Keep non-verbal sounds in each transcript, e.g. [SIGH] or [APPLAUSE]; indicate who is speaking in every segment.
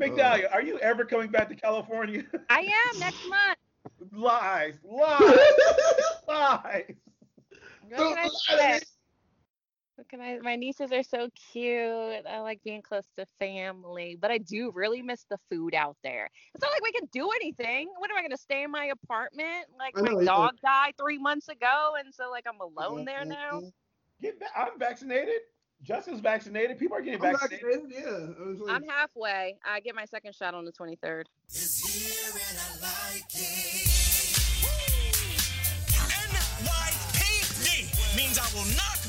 Speaker 1: Migdalia, are you ever coming back to California?
Speaker 2: I am next month. [LAUGHS]
Speaker 1: lies, lies, [LAUGHS] lies.
Speaker 2: What can I say? What can I? My nieces are so cute. I like being close to family, but I do really miss the food out there. It's not like we can do anything. What am I gonna stay in my apartment? Like
Speaker 3: I know,
Speaker 2: my
Speaker 3: yeah.
Speaker 2: dog died three months ago, and so like I'm alone mm-hmm, there now. Mm-hmm.
Speaker 1: Get va- I'm vaccinated. Justin's vaccinated. People are getting
Speaker 3: I'm
Speaker 1: vaccinated.
Speaker 3: vaccinated, yeah. I was like,
Speaker 2: I'm halfway. I get my second shot on the 23rd.
Speaker 4: NYPD means I will knock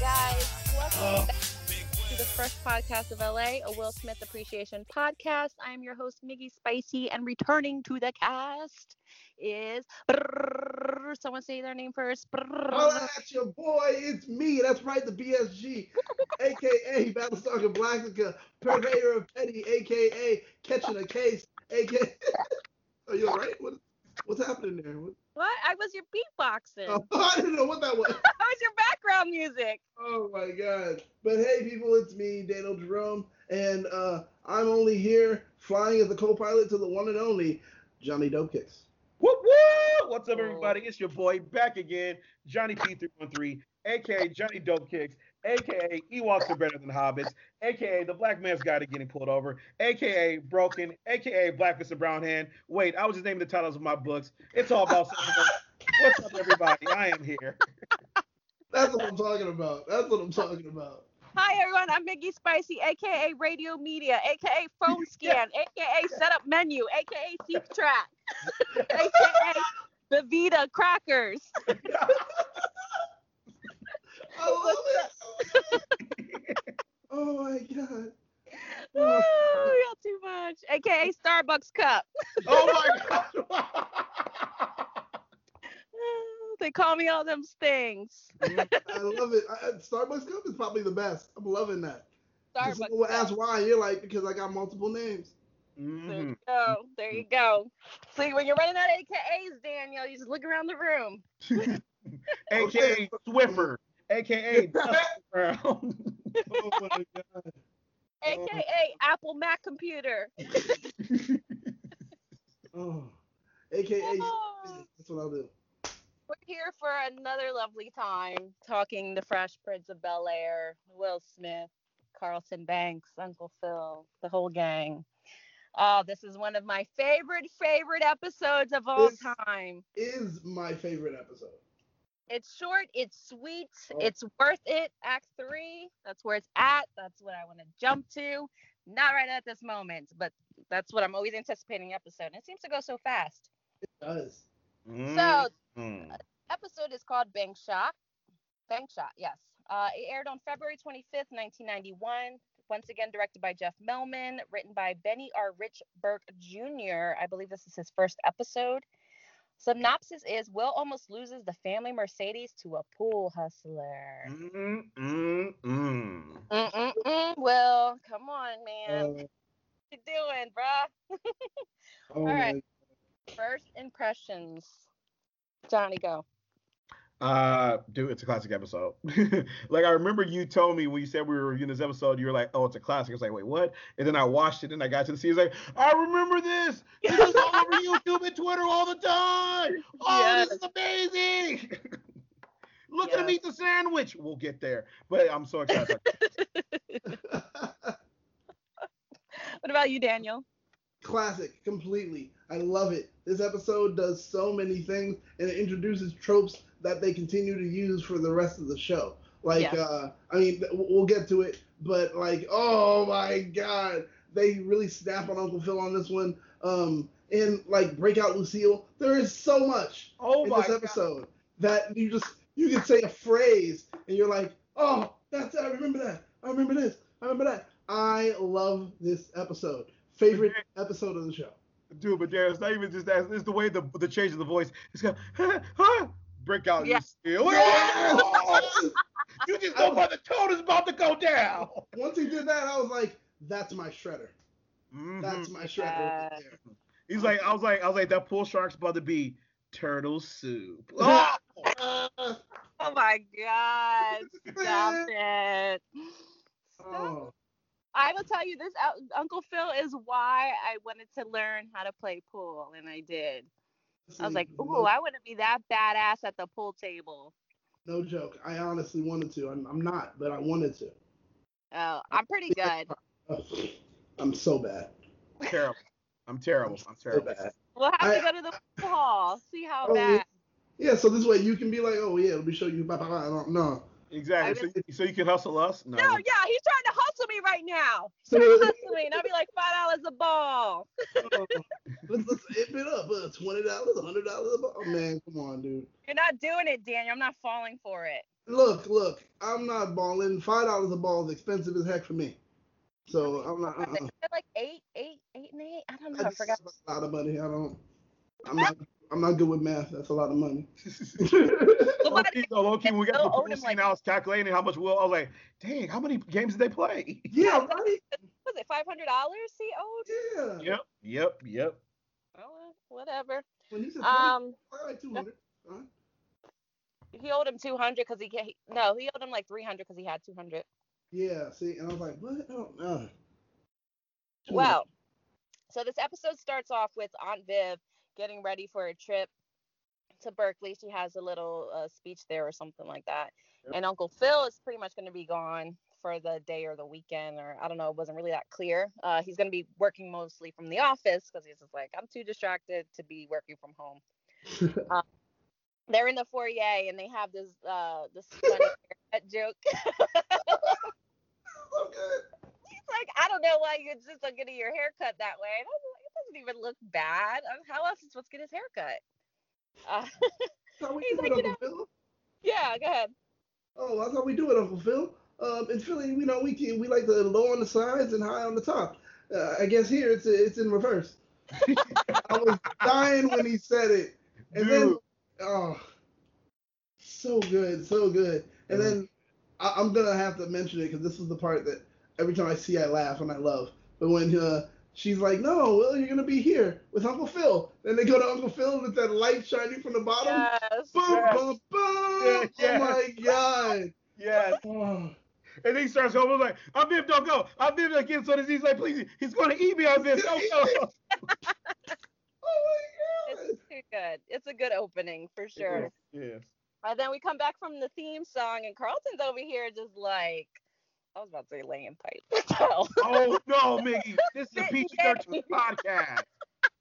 Speaker 2: guys. Welcome back uh, to the first podcast of LA, a Will Smith Appreciation Podcast. I am your host, Miggy Spicy, and returning to the cast is someone say their name first.
Speaker 3: Holla at your boy, it's me. That's right, the BSG, aka [LAUGHS] Battlestar Galactica, purveyor of petty, aka catching a case, aka. [LAUGHS] Are you alright? What, what's happening there? What,
Speaker 2: What? I was your beatboxing.
Speaker 3: oh, [LAUGHS] I didn't know what that was.
Speaker 2: That was your background music.
Speaker 3: Oh my god. But hey people, it's me, Daniel Jerome, and uh, I'm only here flying as the co-pilot to the one and only Johnny Dope Kicks.
Speaker 1: Whoop whoop! What's up,
Speaker 2: Oh.
Speaker 1: everybody? It's your boy back again, Johnny P313, aka Johnny Dope Kicks, aka Ewoks are better than hobbits, aka the black man's guide to getting pulled over, aka Broken, aka Blackness and Brown Hand. Wait, I was just naming the titles of my books. It's all about What's up, everybody? I am here. [LAUGHS]
Speaker 3: That's what I'm talking about. That's what I'm talking about.
Speaker 2: Hi everyone, I'm Miggy Spicy, aka Radio Media, aka Phone [LAUGHS] Scan, aka Setup Menu, aka Seek Track, [LAUGHS] aka The Vita Crackers. [LAUGHS]
Speaker 3: I love it. oh my god.
Speaker 2: Woo, y'all too much. AKA Starbucks cup.
Speaker 1: Oh my god!
Speaker 2: They call me all them things.
Speaker 3: I [LAUGHS] love it. I, Starbucks cup is probably the best. I'm loving that.
Speaker 2: Starbucks.
Speaker 3: Someone will ask why. You're like, because I got multiple names.
Speaker 2: There
Speaker 1: Mhm.
Speaker 2: you go. There you go. See, when you're running out of AKAs, Daniel, you just look around the room. [LAUGHS]
Speaker 1: AKA Swiffer, aka [LAUGHS] Dustin Brown.
Speaker 3: Oh my god.
Speaker 2: AKA Apple Mac computer.
Speaker 3: Oh. AKA.
Speaker 2: Oh.
Speaker 3: That's what I'll do.
Speaker 2: We're here for another lovely time talking the Fresh Prince of Bel Air, Will Smith, Carlton Banks, Uncle Phil, the whole gang. Oh, this is one of my favorite, favorite episodes of all
Speaker 3: This-
Speaker 2: time.
Speaker 3: Is my favorite episode.
Speaker 2: It's short, it's sweet,
Speaker 3: Oh.
Speaker 2: it's worth it. Act three, that's where it's at. That's what I want to jump to. Not right at this moment, but that's what I'm always anticipating episode. And it seems to go so fast.
Speaker 3: It does.
Speaker 2: So
Speaker 1: Mhm.
Speaker 2: episode is called Banks Shot. Banks Shot, yes. Uh, it aired on February 25th, 1991. Once again, directed by Jeff Melman, written by Benny R. Rich Burke Jr. I believe this is his first episode. Synopsis is Will almost loses the family Mercedes to a pool hustler.
Speaker 1: Mm, mm, mm.
Speaker 2: Mm-mm-mm, Will, come on, man.
Speaker 3: Uh,
Speaker 2: what you doing, bruh? [LAUGHS]
Speaker 3: oh
Speaker 2: All right. First impressions. Johnny, go.
Speaker 1: Uh, dude, it's a classic episode. [LAUGHS] like I remember you told me when you said we were reviewing this episode, you were like, "Oh, it's a classic." I was like, "Wait, what?" And then I watched it and I got to the scene. Like, I remember this. This is all over [LAUGHS] YouTube and Twitter all the time. Oh, this is amazing. [LAUGHS] Look at him
Speaker 2: Yes.
Speaker 1: eat the sandwich. We'll get there, but I'm so excited.
Speaker 2: What about you, Daniel?
Speaker 3: Classic, completely. I love it. This episode does so many things and it introduces tropes that they continue to use for the rest of the show. Like,
Speaker 2: Yeah.
Speaker 3: uh, I mean, we'll get to it, but like, oh my god, they really snap on Uncle Phil on this one. Um, and like, breakout Lucille. There is so much
Speaker 1: oh
Speaker 3: in this
Speaker 1: god.
Speaker 3: episode that you just you can say a phrase and you're like, oh, that's it. I remember that. I remember this. I remember that. I love this episode. Favorite episode of the show.
Speaker 1: Dude, but there, it's not even just that. It's the way the the change of the voice. It's got [LAUGHS] huh, huh, break out
Speaker 2: Yeah.
Speaker 1: Lucille.
Speaker 3: Yes! [LAUGHS]
Speaker 1: You go by the told is about to go down.
Speaker 3: Once he did that, I was like, that's my shredder.
Speaker 1: Mhm.
Speaker 3: That's my shredder. right there.
Speaker 1: He's like, I was like, I was like, that pool shark's about to be turtle soup. [LAUGHS] Oh!
Speaker 2: Oh my god! Stop it. Stop.
Speaker 3: oh,
Speaker 2: I will tell you this: uh, Uncle Phil is why I wanted to learn how to play pool, and I did. I was like,
Speaker 3: no-
Speaker 2: ooh, I want to be that badass at the pool table.
Speaker 3: No joke. I honestly wanted to. I'm, I'm not, but I wanted to.
Speaker 2: Oh, I'm pretty good. [SIGHS]
Speaker 3: I'm so bad.
Speaker 1: terrible. I'm terrible. I'm [LAUGHS] terrible.
Speaker 3: bad.
Speaker 2: We'll have
Speaker 3: I-
Speaker 2: to go to the pool hall, see how
Speaker 3: Oh,
Speaker 2: bad.
Speaker 3: Yeah, so this way you can be like, oh yeah, let me show you. Blah, blah, blah. I don't know.
Speaker 1: Exactly.
Speaker 2: I
Speaker 1: So, you- so you can hustle us? No.
Speaker 2: No, yeah, he's trying to hustle me right now. [LAUGHS]
Speaker 3: So
Speaker 2: He's trying to
Speaker 3: let's,
Speaker 2: hustle me, and I'll be like five dollars a ball. [LAUGHS]
Speaker 3: let's amp it up. Uh, Twenty dollars, hundred dollars. A ball. Oh man, come on, dude.
Speaker 2: You're not doing it, Daniel. I'm not falling for it.
Speaker 3: Look, look. I'm not balling. Five dollars a ball is expensive as heck for me. So I'm not. Uh-uh.
Speaker 2: they said, like eight, eight, eight, and eight. I don't know. I
Speaker 3: That's
Speaker 2: forgot.
Speaker 3: a lot of money. I don't. I'm [LAUGHS] not. I'm not good with math. That's a lot of money. [LAUGHS]
Speaker 1: low key, no, low key, when we got the
Speaker 2: Still
Speaker 1: pool scene,
Speaker 2: like-
Speaker 1: I was calculating how much will. I was like, dang, how many games did they play?
Speaker 3: yeah, [LAUGHS] right.
Speaker 2: Was it five hundred dollars he owed?
Speaker 3: Yeah.
Speaker 1: Yep, yep, yep.
Speaker 2: Oh, well, whatever.
Speaker 3: When he said
Speaker 2: Um,
Speaker 3: like two hundred. Huh?
Speaker 2: he owed him two hundred because he ca- he no, he owed him like three hundred because he had two hundred.
Speaker 3: Yeah. See, and I was like, what? I don't know.
Speaker 2: Well, so this episode starts off with Aunt Viv getting ready for a trip to Berkeley. She has a little uh, speech there or something like that.
Speaker 1: Yep.
Speaker 2: And Uncle Phil is pretty much going to be gone for the day or the weekend, or I don't know. It wasn't really that clear. Uh, he's going to be working mostly from the office because he's just like, I'm too distracted to be working from home. [LAUGHS]
Speaker 3: much.
Speaker 2: They're in the foyer and they have this uh this funny [LAUGHS] haircut joke.
Speaker 3: so good. [LAUGHS]
Speaker 2: He's like, I don't know why you insist on getting your hair cut that way. And I was like, it doesn't even look bad. How else is he supposed to get his hair cut? Uh, [LAUGHS]
Speaker 3: That's how we
Speaker 2: He's
Speaker 3: do
Speaker 2: like,
Speaker 3: it,
Speaker 2: you
Speaker 3: Uncle Phil.
Speaker 2: yeah, go ahead.
Speaker 3: Oh, that's how we do it, Uncle Phil. Um, in Philly, you know, we can, we like the low on the sides and high on the top. Uh, I guess here it's it's in reverse. [LAUGHS] I was dying when he said it, and then
Speaker 1: Dude.
Speaker 3: oh, so good, so good. And then I, I'm gonna have to mention it because this is the part that every time I see, I laugh and I love. But when uh, she's like, "No, well, you're gonna be here with Uncle Phil," then they go to Uncle Phil and it's that light shining from the bottom.
Speaker 2: Yes.
Speaker 3: Boom,
Speaker 1: Yes.
Speaker 3: boom, boom!
Speaker 1: Yeah, [LAUGHS] yeah.
Speaker 3: Oh my god!
Speaker 1: Yes.
Speaker 3: Oh.
Speaker 1: And then he starts going, I was like, I'm Viv, don't go. I'm Viv again. So he's like, please, he's going to eat me. I'm Viv, don't go. [LAUGHS]
Speaker 3: Oh my god!
Speaker 2: It's too good. It's a good opening for sure.
Speaker 1: Yes.
Speaker 2: And then we come back from the theme song, and Carlton's over here just like, I was about to say laying pipe. [LAUGHS] What the hell?
Speaker 1: Oh, no, Miggy. This is a PG 13 podcast.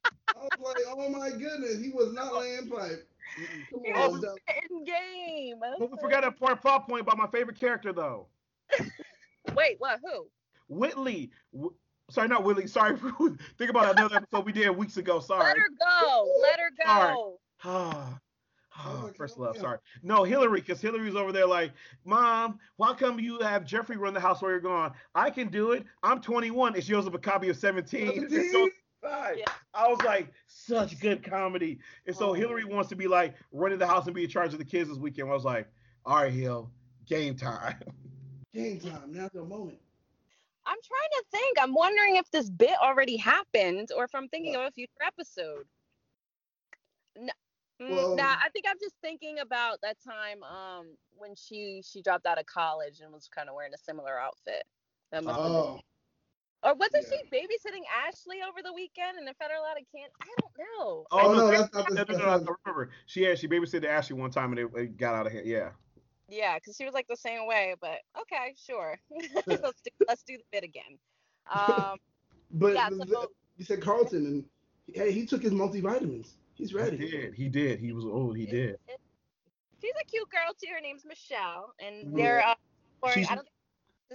Speaker 3: I was like, oh my goodness, he was not laying pipe. Come
Speaker 2: He
Speaker 3: on,
Speaker 2: was in game.
Speaker 1: But we forgot a part plot point about my favorite character, though. [LAUGHS]
Speaker 2: Wait, what? Who?
Speaker 1: Whitley. W- sorry, not Whitley. Sorry. [LAUGHS] Think about another episode we did weeks ago. Sorry.
Speaker 2: Let her go. Let her go. [SIGHS]
Speaker 1: Ah, ah, Oh,
Speaker 3: like,
Speaker 1: first
Speaker 3: oh,
Speaker 1: love.
Speaker 3: yeah.
Speaker 1: Sorry. No, Hillary, because Hillary's over there like, Mom, why come you have Geoffrey run the house while you're gone? I can do it. I'm 21. And she shows up a copy of 17. So
Speaker 3: 17?
Speaker 2: Yeah.
Speaker 1: I was like, such good comedy. And so
Speaker 3: Oh.
Speaker 1: Hillary wants to be like running the house and be in charge of the kids this weekend. I was like, all right, Hill, game time. [LAUGHS]
Speaker 3: Game time. Now's the moment.
Speaker 2: I'm trying to think. I'm wondering if this bit already happened or if I'm thinking of a future episode. No, mm,
Speaker 3: Well-
Speaker 2: nah, I think I'm just thinking about that time um when she she dropped out of college and was kind of wearing a similar outfit. That must
Speaker 3: Oh,
Speaker 2: or wasn't
Speaker 3: yeah.
Speaker 2: she babysitting Ashley over the weekend and it fed her a lot of candy? I don't know.
Speaker 3: Oh, no, that's not the-
Speaker 1: no, no, no, I remember. She yeah, she babysitted Ashley one time and it, it got out of hand. Yeah.
Speaker 2: Yeah, because she was like the same way, but okay, sure. [LAUGHS] let's do let's do the bit again. [LAUGHS] Um,
Speaker 3: but
Speaker 2: yeah,
Speaker 3: the-
Speaker 2: so
Speaker 3: you said Carlton, and hey, he took his multivitamins. He's
Speaker 1: He
Speaker 3: ready.
Speaker 1: did. He did. He was old. He did.
Speaker 2: she's a cute girl too. Her name's Michelle, and they're uh, or,
Speaker 1: She's-
Speaker 2: I don't think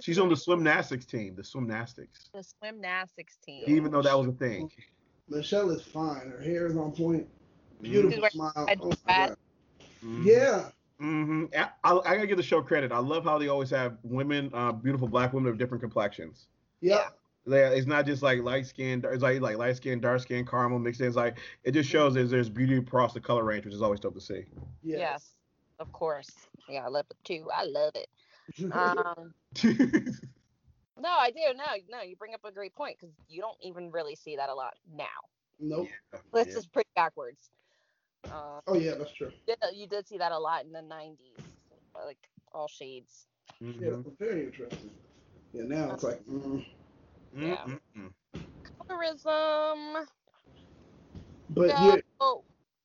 Speaker 1: She's on the
Speaker 2: a-
Speaker 1: swimnastics team. The swimnastics.
Speaker 2: the swimnastics team.
Speaker 1: Even though that was a thing.
Speaker 3: Michelle is fine. Her hair is on point.
Speaker 1: Mm-hmm.
Speaker 3: Beautiful smile.
Speaker 2: red
Speaker 3: Oh my
Speaker 2: dress.
Speaker 3: God.
Speaker 1: Mhm.
Speaker 3: Yeah.
Speaker 1: hmm I, I, I gotta give the show credit. I love how they always have women, uh, beautiful black women of different complexions.
Speaker 3: Yeah.
Speaker 1: They- It's not just like light skin. It's like like light skin, dark skin, caramel mixed in. It's like it just shows there's there's beauty across the color range, which is always dope to see.
Speaker 3: Yes.
Speaker 2: Yes, of course. Yeah, I love it too. I love it. Um, [LAUGHS] no, I do. No, no, you bring up a great point because you don't even really see that a lot now.
Speaker 3: nope.
Speaker 2: This
Speaker 1: Yeah.
Speaker 2: is pretty backwards. Uh,
Speaker 3: Oh yeah, that's true.
Speaker 2: yeah, you did see that a lot in the 90s, like all shades.
Speaker 3: Yeah,
Speaker 1: Mhm.
Speaker 3: that's very interesting. Yeah, now it's like, mm.
Speaker 2: Yeah.
Speaker 1: Mm, mm, mm.
Speaker 2: Colorism.
Speaker 3: but
Speaker 2: So,
Speaker 3: here,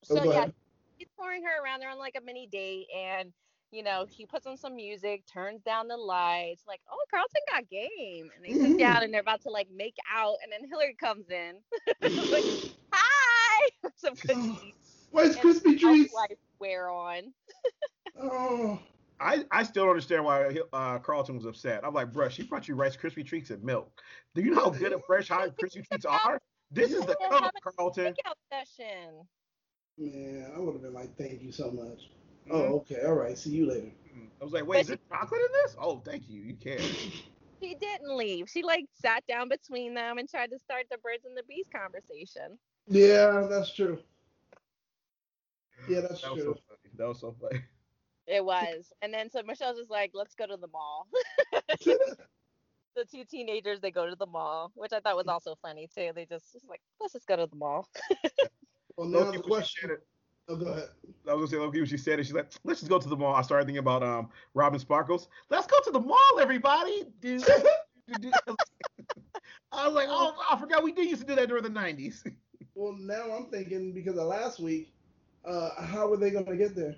Speaker 2: so
Speaker 3: go
Speaker 2: yeah,
Speaker 3: ahead.
Speaker 2: he's pouring her around. They're on like a mini date, and you know, he puts on some music, turns down the lights, like, oh, Carlton got game, and they sit down [LAUGHS] and they're about to like make out, and then Hillary comes in, [LAUGHS] like, [LAUGHS] hi, some [SIGHS] cookies,
Speaker 3: where's
Speaker 2: and
Speaker 3: crispy treats?
Speaker 2: housewife wear on.
Speaker 3: Oh,
Speaker 1: I, I still don't understand why uh, Carlton was upset. I'm like, bruh, she brought you Rice Krispie treats and milk. Do you know how good and fresh hot Krispie treats [LAUGHS] are? This is the
Speaker 2: Yeah,
Speaker 1: cup,
Speaker 2: have
Speaker 1: Carlton.
Speaker 2: Makeout session.
Speaker 3: man, I would have been like, thank you so much.
Speaker 1: Mhm.
Speaker 3: Oh, okay, all right, see you later.
Speaker 1: I was like, wait, is there chocolate in this? Oh, thank you. You can. [LAUGHS]
Speaker 2: She didn't leave. She like sat down between them and tried to start the birds and the bees conversation.
Speaker 3: Yeah, that's true. Yeah, that's
Speaker 1: That
Speaker 3: true.
Speaker 1: so. That was so funny.
Speaker 2: It [LAUGHS] was. And then so Michelle's just like, let's go to the mall. [LAUGHS] the two teenagers they go to the mall, which I thought was also funny too. They just, just like, let's just go to the mall. [LAUGHS]
Speaker 3: well, now the question. Oh, go ahead.
Speaker 1: I was gonna say, low key, when she said it, she's like, let's just go to the mall. I started thinking about um Robin Sparkles. Let's go to the mall, everybody. Dude. I was like, oh, I forgot we did used to do that during the 90s.
Speaker 3: Well, now I'm thinking because of last week, uh, how were they gonna get there?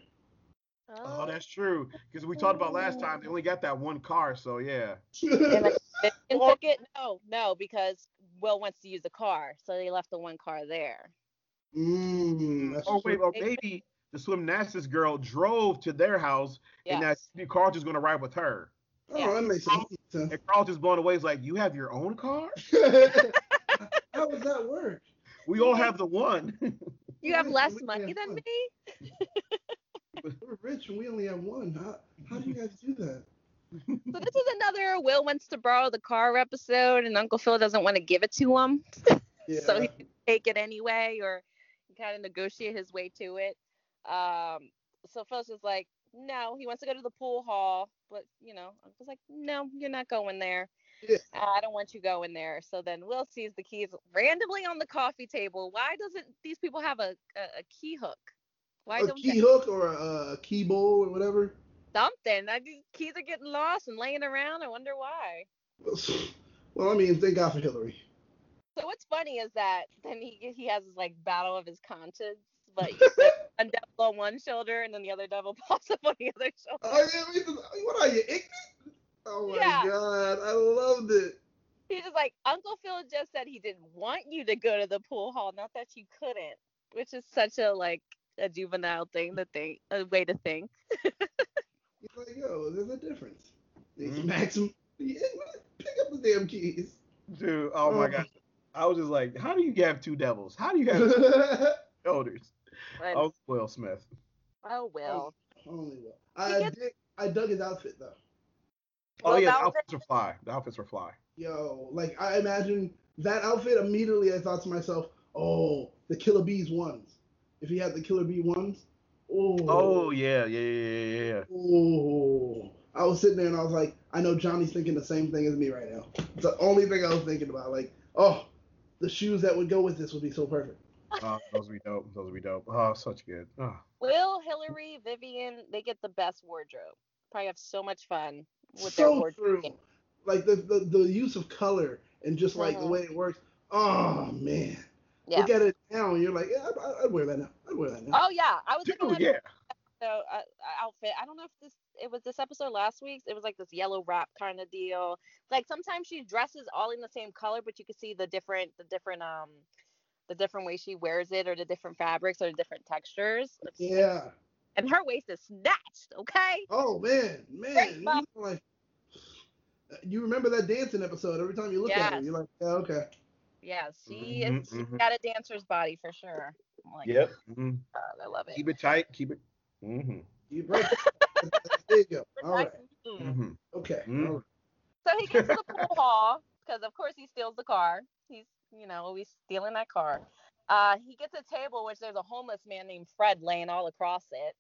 Speaker 1: Oh, that's true. Because we talked about last time, they only got that one car, so yeah. [LAUGHS]
Speaker 2: And like, Vivian took it? No, no, because Will wants to use the car, so they left the one car there.
Speaker 3: mm,
Speaker 1: Oh wait,
Speaker 3: true.
Speaker 1: or maybe the swim nastics girl drove to their house, and that
Speaker 2: Yes.
Speaker 1: Carlton's gonna ride with her.
Speaker 3: Oh, that makes sense.
Speaker 1: And Carlton's blown away. He's like, you have your own car? [LAUGHS]
Speaker 3: how does that work?
Speaker 1: We all have the one. [LAUGHS]
Speaker 2: You have less money than
Speaker 3: fun. We're rich and we only have one. How, how do you guys do that?
Speaker 2: So this is another Will wants to borrow the car episode, and Uncle Phil doesn't want to give it to him,
Speaker 3: Yeah. [LAUGHS]
Speaker 2: so he can take it anyway, or kind of negotiate his way to it. Um, so Phil's just like, no, he wants to go to the pool hall, but you know, Uncle's like, no, you're not going there.
Speaker 3: Yeah.
Speaker 2: I don't want you going there. So then Will sees the keys randomly on the coffee table. Why doesn't these people have a a, a key hook? Why
Speaker 3: a
Speaker 2: don't
Speaker 3: key
Speaker 2: they
Speaker 3: hook or a, a key bowl or whatever.
Speaker 2: something? I, these keys are getting lost and laying around. I wonder why. [SIGHS]
Speaker 3: Well, I mean, thank God for Hillary.
Speaker 2: So what's funny is that then he he has this like battle of his conscience, but [LAUGHS] one devil on one shoulder and then the other devil [LAUGHS] pops up on the other shoulder.
Speaker 3: Oh, I mean, what are you, ignorant? Oh my
Speaker 2: Yeah.
Speaker 3: God, I loved it.
Speaker 2: He's just like Uncle Phil just said he didn't want you to go to the pool hall, not that you couldn't, which is such a like a juvenile thing to think, a way to think.
Speaker 3: He's like, yo, there's a difference. He
Speaker 1: Mhm.
Speaker 3: smacks him. Yeah, pick up the damn keys.
Speaker 1: Dude, oh my
Speaker 3: Oh.
Speaker 1: gosh. I was just like, how do you have two devils? How do you have two
Speaker 3: Only
Speaker 1: shoulders?
Speaker 2: But,
Speaker 1: Oh, Will Smith.
Speaker 2: oh Will.
Speaker 3: Only Will. I
Speaker 2: gets-
Speaker 3: did. I dug his outfit though.
Speaker 1: Oh
Speaker 2: Well,
Speaker 1: yeah, the
Speaker 2: that was
Speaker 1: outfits were fly. The outfits were fly.
Speaker 3: Yo, like I imagine that outfit immediately. I thought to myself, oh, the Killer Bees ones. If he had the Killer B ones, oh,
Speaker 1: Oh yeah, yeah, yeah, yeah, yeah.
Speaker 3: oh. I was sitting there and I was like, I know Johnny's thinking the same thing as me right now. It's the only thing I was thinking about. Like, oh, the shoes that would go with this would be so perfect.
Speaker 1: Oh, those would be dope. Those would be dope. Oh, such good. Oh.
Speaker 2: Will, Hillary, Vivian, they get the best wardrobe. Probably have so much fun with their
Speaker 3: so
Speaker 2: wardrobe.
Speaker 3: true. Like the, the the use of color and just like the
Speaker 2: Mhm.
Speaker 3: way it works. Oh man,
Speaker 2: Yeah.
Speaker 3: look at it now and you're like, yeah, I, I'd wear that now. I'd wear that now.
Speaker 2: Oh yeah, I was looking
Speaker 1: Dude,
Speaker 2: at
Speaker 1: yeah.
Speaker 2: so uh, uh, outfit. I don't know if this it was this episode last week. It was like this yellow wrap kind of deal. Like sometimes she dresses all in the same color, but you can see the different the different um the different way she wears it or the different fabrics or the different textures.
Speaker 3: Yeah.
Speaker 2: And her waist is snatched. Okay.
Speaker 3: Oh man, man. You, like, you remember that dancing episode? Every time you look at her,
Speaker 2: Yes.
Speaker 3: you're like, yeah, okay.
Speaker 2: Yeah, she
Speaker 1: Mhm,
Speaker 2: is. She's
Speaker 1: mhm.
Speaker 2: got a dancer's body for sure. I'm like,
Speaker 1: Yep. Mhm.
Speaker 2: God, I love it.
Speaker 1: Keep it tight. Keep it. Mm-hmm.
Speaker 3: You break. [LAUGHS] there you go. All right.
Speaker 2: Mm.
Speaker 1: Mm-hmm.
Speaker 3: Okay.
Speaker 1: Mm.
Speaker 3: all right.
Speaker 2: So he gets to the pool [LAUGHS] hall because, of course, he steals the car. He's, you know, always stealing that car. Uh, he gets a table which there's a homeless man named Fred laying all across it.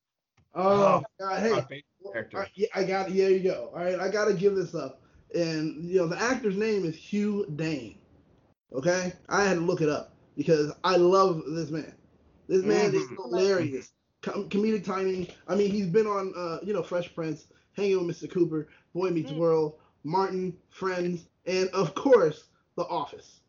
Speaker 3: Oh, God, hey,
Speaker 1: My favorite
Speaker 3: Well,
Speaker 1: character.
Speaker 3: I, yeah, I got. Yeah, you go. All right, I got to give this up. And you know, the actor's name is Hugh Dane. Okay, I had to look it up because I love this man. This man is
Speaker 1: Mhm.
Speaker 3: hilarious. Com- comedic timing. I mean, he's been on, uh, you know, Fresh Prince, Hanging with Mr. Cooper, Boy Meets
Speaker 2: Mm.
Speaker 3: World, Martin, Friends, and of course, The Office.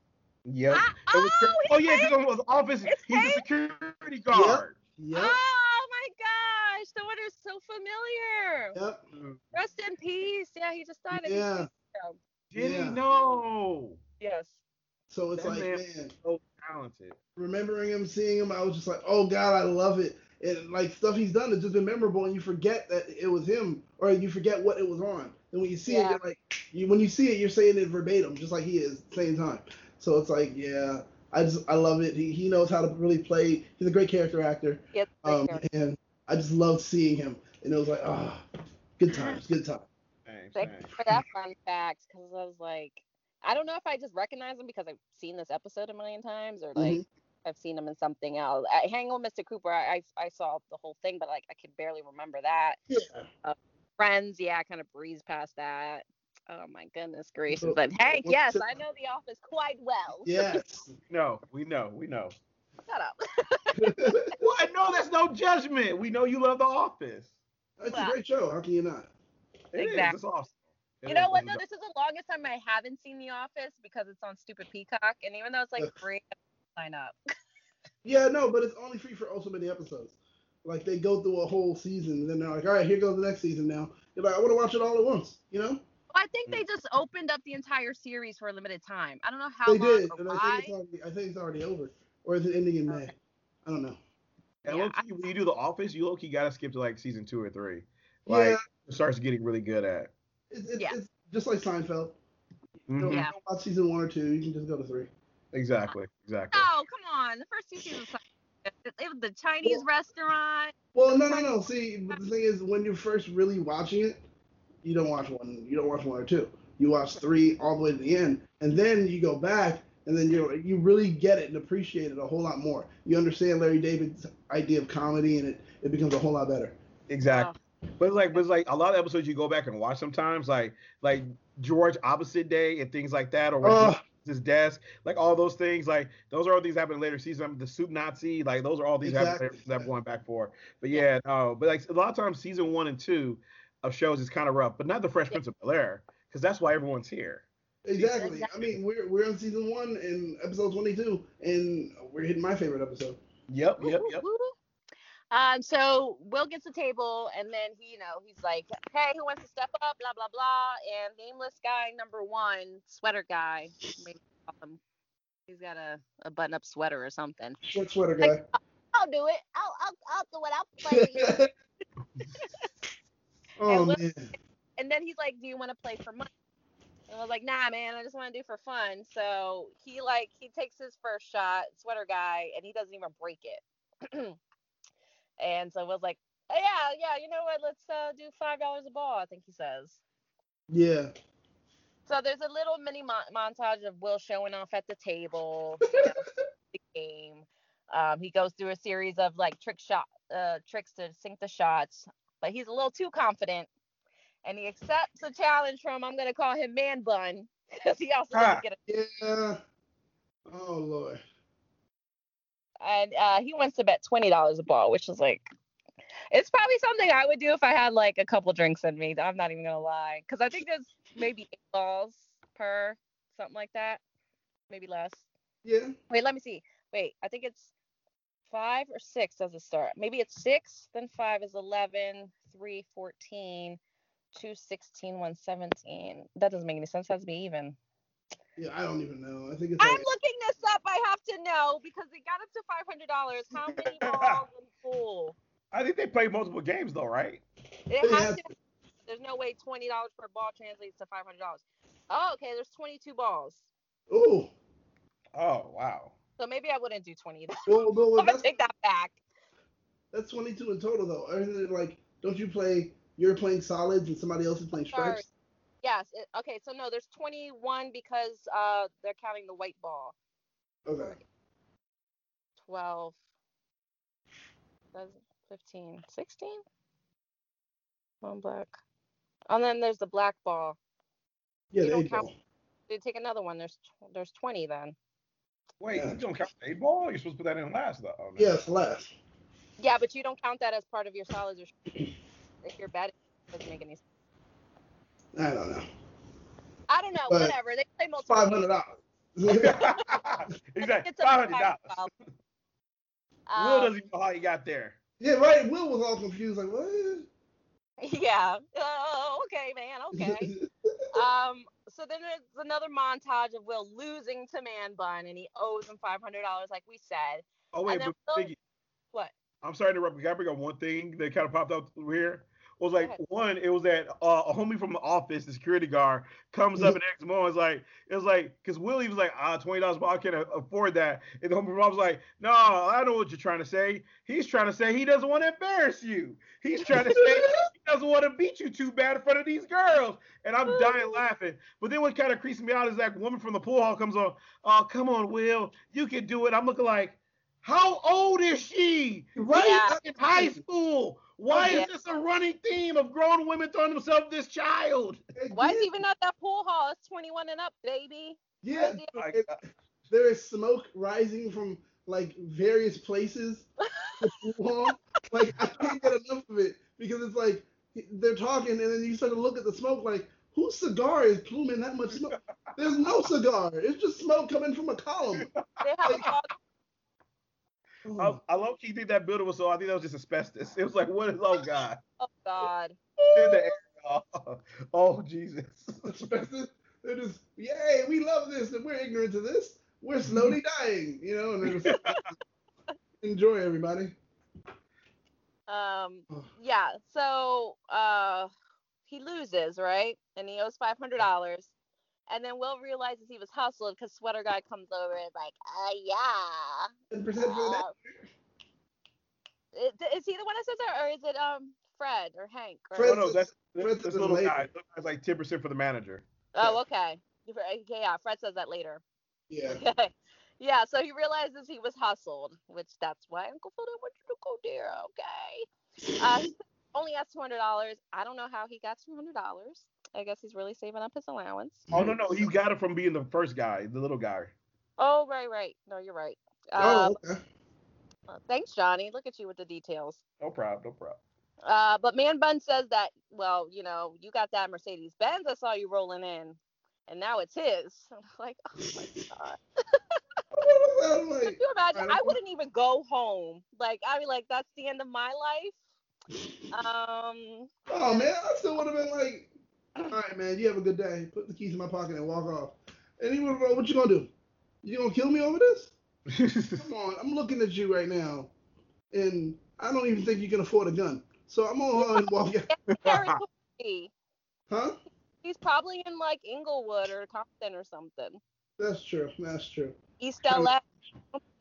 Speaker 1: Yep.
Speaker 2: Ah,
Speaker 1: It was-
Speaker 2: oh,
Speaker 1: oh yeah,
Speaker 2: Hayes.
Speaker 1: because on the office,
Speaker 2: It's
Speaker 1: he's a security guard.
Speaker 3: Yep.
Speaker 2: Oh my gosh, the one is so familiar.
Speaker 3: Yep.
Speaker 2: Rest in peace. Yeah, he just died.
Speaker 3: Yeah.
Speaker 2: two weeks.
Speaker 1: Did
Speaker 3: Yeah.
Speaker 1: he know?
Speaker 2: Yes.
Speaker 3: So it's
Speaker 1: That
Speaker 3: like,
Speaker 1: man-
Speaker 3: man,
Speaker 1: So talented.
Speaker 3: remembering him, seeing him, I was just like, oh god, I love it. And like stuff he's done has just been memorable, and you forget that it was him, or you forget what it was on. And when you see it, you're like, you, when you see it, you're saying it verbatim, just like he is the same time. So it's like, yeah, I just I love it. He, he knows how to really play. He's a great character actor,
Speaker 2: great
Speaker 3: um,
Speaker 2: character.
Speaker 3: and I just loved seeing him. And it was like, ah, good times, good times.
Speaker 1: Same,
Speaker 2: Thank
Speaker 1: same.
Speaker 2: you for that fun fact because I was like, I don't know if I just recognize him because I've seen this episode a million times or like
Speaker 3: Mhm.
Speaker 2: I've seen him in something else. I, Hang on, Mr. Cooper. I, I I saw the whole thing, but like I can barely remember that.
Speaker 3: Yeah.
Speaker 2: Friends, yeah, I kind of breezed past that. Oh my goodness gracious! But Hank,
Speaker 3: what's
Speaker 2: yes, I know The Office quite well. [LAUGHS]
Speaker 3: Yes.
Speaker 1: No, we know, we know.
Speaker 2: Shut up. [LAUGHS]
Speaker 1: What? No, that's no judgment. We know you love The Office.
Speaker 3: it's a great show. How can you not?
Speaker 1: It is.
Speaker 2: Exactly.
Speaker 1: It's awesome. It
Speaker 2: You know what?
Speaker 1: It's
Speaker 2: though? this is the longest time I haven't seen The Office because it's on stupid Peacock, and even though it's like free, I sign up. [LAUGHS]
Speaker 3: Yeah, no, but it's only free for oh so many episodes. Like they go through a whole season, and then they're like, all right, here goes the next season now. You're like, I want to watch it all at once, you know?
Speaker 2: Well, I think
Speaker 1: Mm.
Speaker 2: they just opened up the entire series for a limited time. I don't know how
Speaker 3: they
Speaker 2: long
Speaker 3: did,
Speaker 2: or
Speaker 3: and I think it's already, I think it's already over, or is it ending in May? I don't know.
Speaker 1: And
Speaker 2: Yeah,
Speaker 1: low key, when you do The Office, you low key gotta skip to like season two or three. Like
Speaker 3: yeah,
Speaker 1: it starts getting really good at.
Speaker 3: It's, it's,
Speaker 2: Yeah.
Speaker 3: it's just like Seinfeld.
Speaker 1: Mhm.
Speaker 3: Don't,
Speaker 2: Yeah.
Speaker 3: don't watch season one or two. You can just go to three.
Speaker 1: Exactly. Exactly.
Speaker 2: Oh, come on. The first two seasons. It, it was the Chinese
Speaker 3: Well-
Speaker 2: restaurant.
Speaker 3: Well, no, no, no. See, but the thing is, when you're first really watching it, you don't watch one. You don't watch one or two. You watch three all the way to the end, and then you go back, and then you you really get it and appreciate it a whole lot more. You understand Larry David's idea of comedy, and it, it becomes a whole lot better.
Speaker 1: Exactly. But it's like, but it's like a lot of episodes you go back and watch sometimes, like like George Opposite Day and things like that, or when
Speaker 3: Oh.
Speaker 1: His desk, like all those things, like those are all things happen later season. The Soup Nazi, like those are all these
Speaker 3: Exactly.
Speaker 1: happen that I'm going back for. But yeah, no, but like a lot of times season one and two of shows is kind of rough, but not the Fresh Prince of Bel Air, because that's why everyone's here.
Speaker 3: Exactly. I mean, we're we're on season one and episode 22, and we're hitting my favorite episode.
Speaker 1: Yep, yep, yep.
Speaker 2: Um, so Will gets the table, and then he, you know, he's like, "Hey, who wants to step up?" Blah blah blah. And nameless guy number one, sweater guy, maybe. He's got a, a button up sweater or something.
Speaker 3: Short sweater guy.
Speaker 2: I'll do it. I'll I'll, I'll do it. I'll play with you. [LAUGHS]
Speaker 3: oh
Speaker 2: And look-
Speaker 3: man.
Speaker 2: and then he's like, "Do you want to play for money?" And I was like, "Nah, man, I just want to do for fun." So he like he takes his first shot, sweater guy, and he doesn't even break it. [CLEARS THROAT] and so I was like, oh, "Yeah, yeah, you know what? Let's uh, do five dollars a ball." I think he says.
Speaker 3: Yeah.
Speaker 2: So there's a little mini mon- montage of Will showing off at the table, [LAUGHS] you know, the game. Um, he goes through a series of like trick shot uh, tricks to sink the shots, but he's a little too confident, and he accepts a challenge from I'm gonna call him Man Bun [LAUGHS] because he also
Speaker 1: Ah.
Speaker 2: doesn't get a
Speaker 3: Yeah. Oh lord.
Speaker 2: And uh, he wants to bet twenty dollars a ball, which is like, it's probably something I would do if I had like a couple drinks in me. I'm not even gonna lie, because I think there's maybe eight balls per something like that, maybe less.
Speaker 3: Yeah.
Speaker 2: Wait, let me see. Wait, I think it's five or six does it start? Maybe it's six, then five is 11, three, 14, two, 16, one, 17. That doesn't make any sense. Has to be even.
Speaker 3: Yeah. I don't even know. I think it's.
Speaker 2: I'm
Speaker 3: like-
Speaker 2: looking this up. I have to know because it got up to $500. How [LAUGHS] many balls in pool?
Speaker 1: I think they play multiple games though, right?
Speaker 2: It has
Speaker 3: Yeah.
Speaker 2: to. There's no way $20 per ball translates to $500. Oh, okay. There's 22 balls.
Speaker 3: Oh.
Speaker 1: Oh wow.
Speaker 2: So maybe I wouldn't do 20. [LAUGHS]
Speaker 3: Well, well, well
Speaker 2: I'm gonna
Speaker 3: that's
Speaker 2: take that back.
Speaker 3: that's 22 in total though. Isn't like? Don't you play? You're playing solids and somebody else is playing stripes.
Speaker 2: Yes. It, okay. So no, there's 21 because uh they're counting the white ball.
Speaker 3: Okay.
Speaker 2: 12, dozen, 15, 16. One black. And then there's the black ball.
Speaker 3: Yeah,
Speaker 2: You
Speaker 3: there
Speaker 2: don't
Speaker 3: you
Speaker 2: count-
Speaker 3: go.
Speaker 2: They take another one. There's tw- there's 20 then.
Speaker 1: Wait,
Speaker 3: Yeah.
Speaker 1: you don't count the eight ball? You're supposed to put that in last though. Oh, no.
Speaker 3: Yes, last.
Speaker 2: Yeah, but you don't count that as part of your solids or if you're betting. It doesn't make any sense.
Speaker 3: I don't know.
Speaker 2: I don't know.
Speaker 3: But
Speaker 2: whatever. They play multiple.
Speaker 3: Five
Speaker 2: games.
Speaker 3: hundred dollars. [LAUGHS]
Speaker 1: exactly.
Speaker 2: It's
Speaker 1: Five hundred dollars. [LAUGHS] Will
Speaker 2: Um,
Speaker 1: doesn't even know how he got there.
Speaker 3: yeah, right. Will was all confused, like what? [LAUGHS]
Speaker 2: yeah. Oh, okay, man. Okay. um. So then there's another montage of Will losing to Man Bun, and he owes him five hundred dollars, like we said.
Speaker 1: Oh wait, but
Speaker 2: Will-
Speaker 1: Miggy,
Speaker 2: What?
Speaker 1: I'm sorry to interrupt. Can I bring up one thing that kind of popped up here? Was like one, it was that uh, a homie from the office, the security guard, comes up and next morning was like, it was like, because Willie was like, ah, twenty dollars, but I can't afford that. And the homie from the office was like, no, I know what you're trying to say. He's trying to say he doesn't want to embarrass you. He's trying to say he doesn't want to beat you too bad in front of these girls. And I'm dying [LAUGHS] laughing. But then what kind of creeps me out is that woman from the pool hall comes on, oh, come on, Will, you can do it. I'm looking like, how old is she?
Speaker 3: right?
Speaker 2: Yeah.
Speaker 1: in high school. Why oh,
Speaker 2: Yeah.
Speaker 1: is this a running theme of grown women throwing themselves at this child?
Speaker 2: Why is he even at that pool hall? It's 21 and up, baby.
Speaker 3: Yeah,
Speaker 2: Crazy.
Speaker 1: Like,
Speaker 3: it- there is smoke rising from like various places. to pool [LAUGHS] like I can't get enough of it because it's like they're talking and then you start to look at the smoke like whose cigar is pluming that much smoke? There's no cigar. It's just smoke coming from a column.
Speaker 2: They have a dog.
Speaker 3: Oh,
Speaker 1: I, I low key think that building was so. I think that was just asbestos. [LAUGHS] It was like, what is? Oh God. [LAUGHS]
Speaker 2: Oh God.
Speaker 1: The air. Oh, [LAUGHS] oh Jesus.
Speaker 3: asbestos. They're just, yay, we love this and we're ignorant to this. We're slowly dying, you know, and just enjoy everybody.
Speaker 2: Um.
Speaker 3: Oh.
Speaker 2: Yeah. So uh, he loses, right? And he owes five hundred dollars. And then Will realizes he was hustled because Sweater Guy comes over and is like, uh, yeah.
Speaker 3: Ten percent for the
Speaker 2: Uh, is he the one that says that, or is it um Fred or Hank? Or,
Speaker 3: Fred-
Speaker 1: Oh no, that's
Speaker 3: Fred
Speaker 1: that's, this little
Speaker 3: later.
Speaker 1: guy. That's like ten percent for the manager.
Speaker 2: oh, okay. Okay, Yeah, Fred says that later.
Speaker 3: Yeah.
Speaker 2: Okay. [LAUGHS] Yeah, so he realizes he was hustled, which that's why Uncle Phil didn't want you to go there. Okay. Uh, he only has two hundred dollars. I don't know how he got two hundred dollars. I guess he's really saving up his allowance.
Speaker 1: Oh no, no, he got it from being the first guy, the little guy.
Speaker 2: Oh, right, right. No, you're right. Uh,
Speaker 3: Oh, okay.
Speaker 2: Thanks, Johnny. Look at you with the details.
Speaker 1: No problem, no problem.
Speaker 2: Uh, but Man Bun says that, well, you know, you got that Mercedes Benz. I saw you rolling in, and now it's his. [LAUGHS] I'm like, oh my god. [LAUGHS] Could you imagine?
Speaker 3: I
Speaker 2: I wouldn't even go home. Like, I'd be like, that's the end of my life. [LAUGHS] Um,
Speaker 3: oh man, I still would have been like, all right, man, you have a good day. Put the keys in my pocket and walk off. And he would have, what you gonna do? You gonna kill me over this? [LAUGHS] Come on, I'm looking at you right now, and I don't even think you can afford a gun. So I'm gonna go and walk out. [LAUGHS] Huh?
Speaker 2: He's probably in like Inglewood or Compton or something.
Speaker 3: That's true. That's true.
Speaker 2: East
Speaker 3: Trying-
Speaker 2: LA.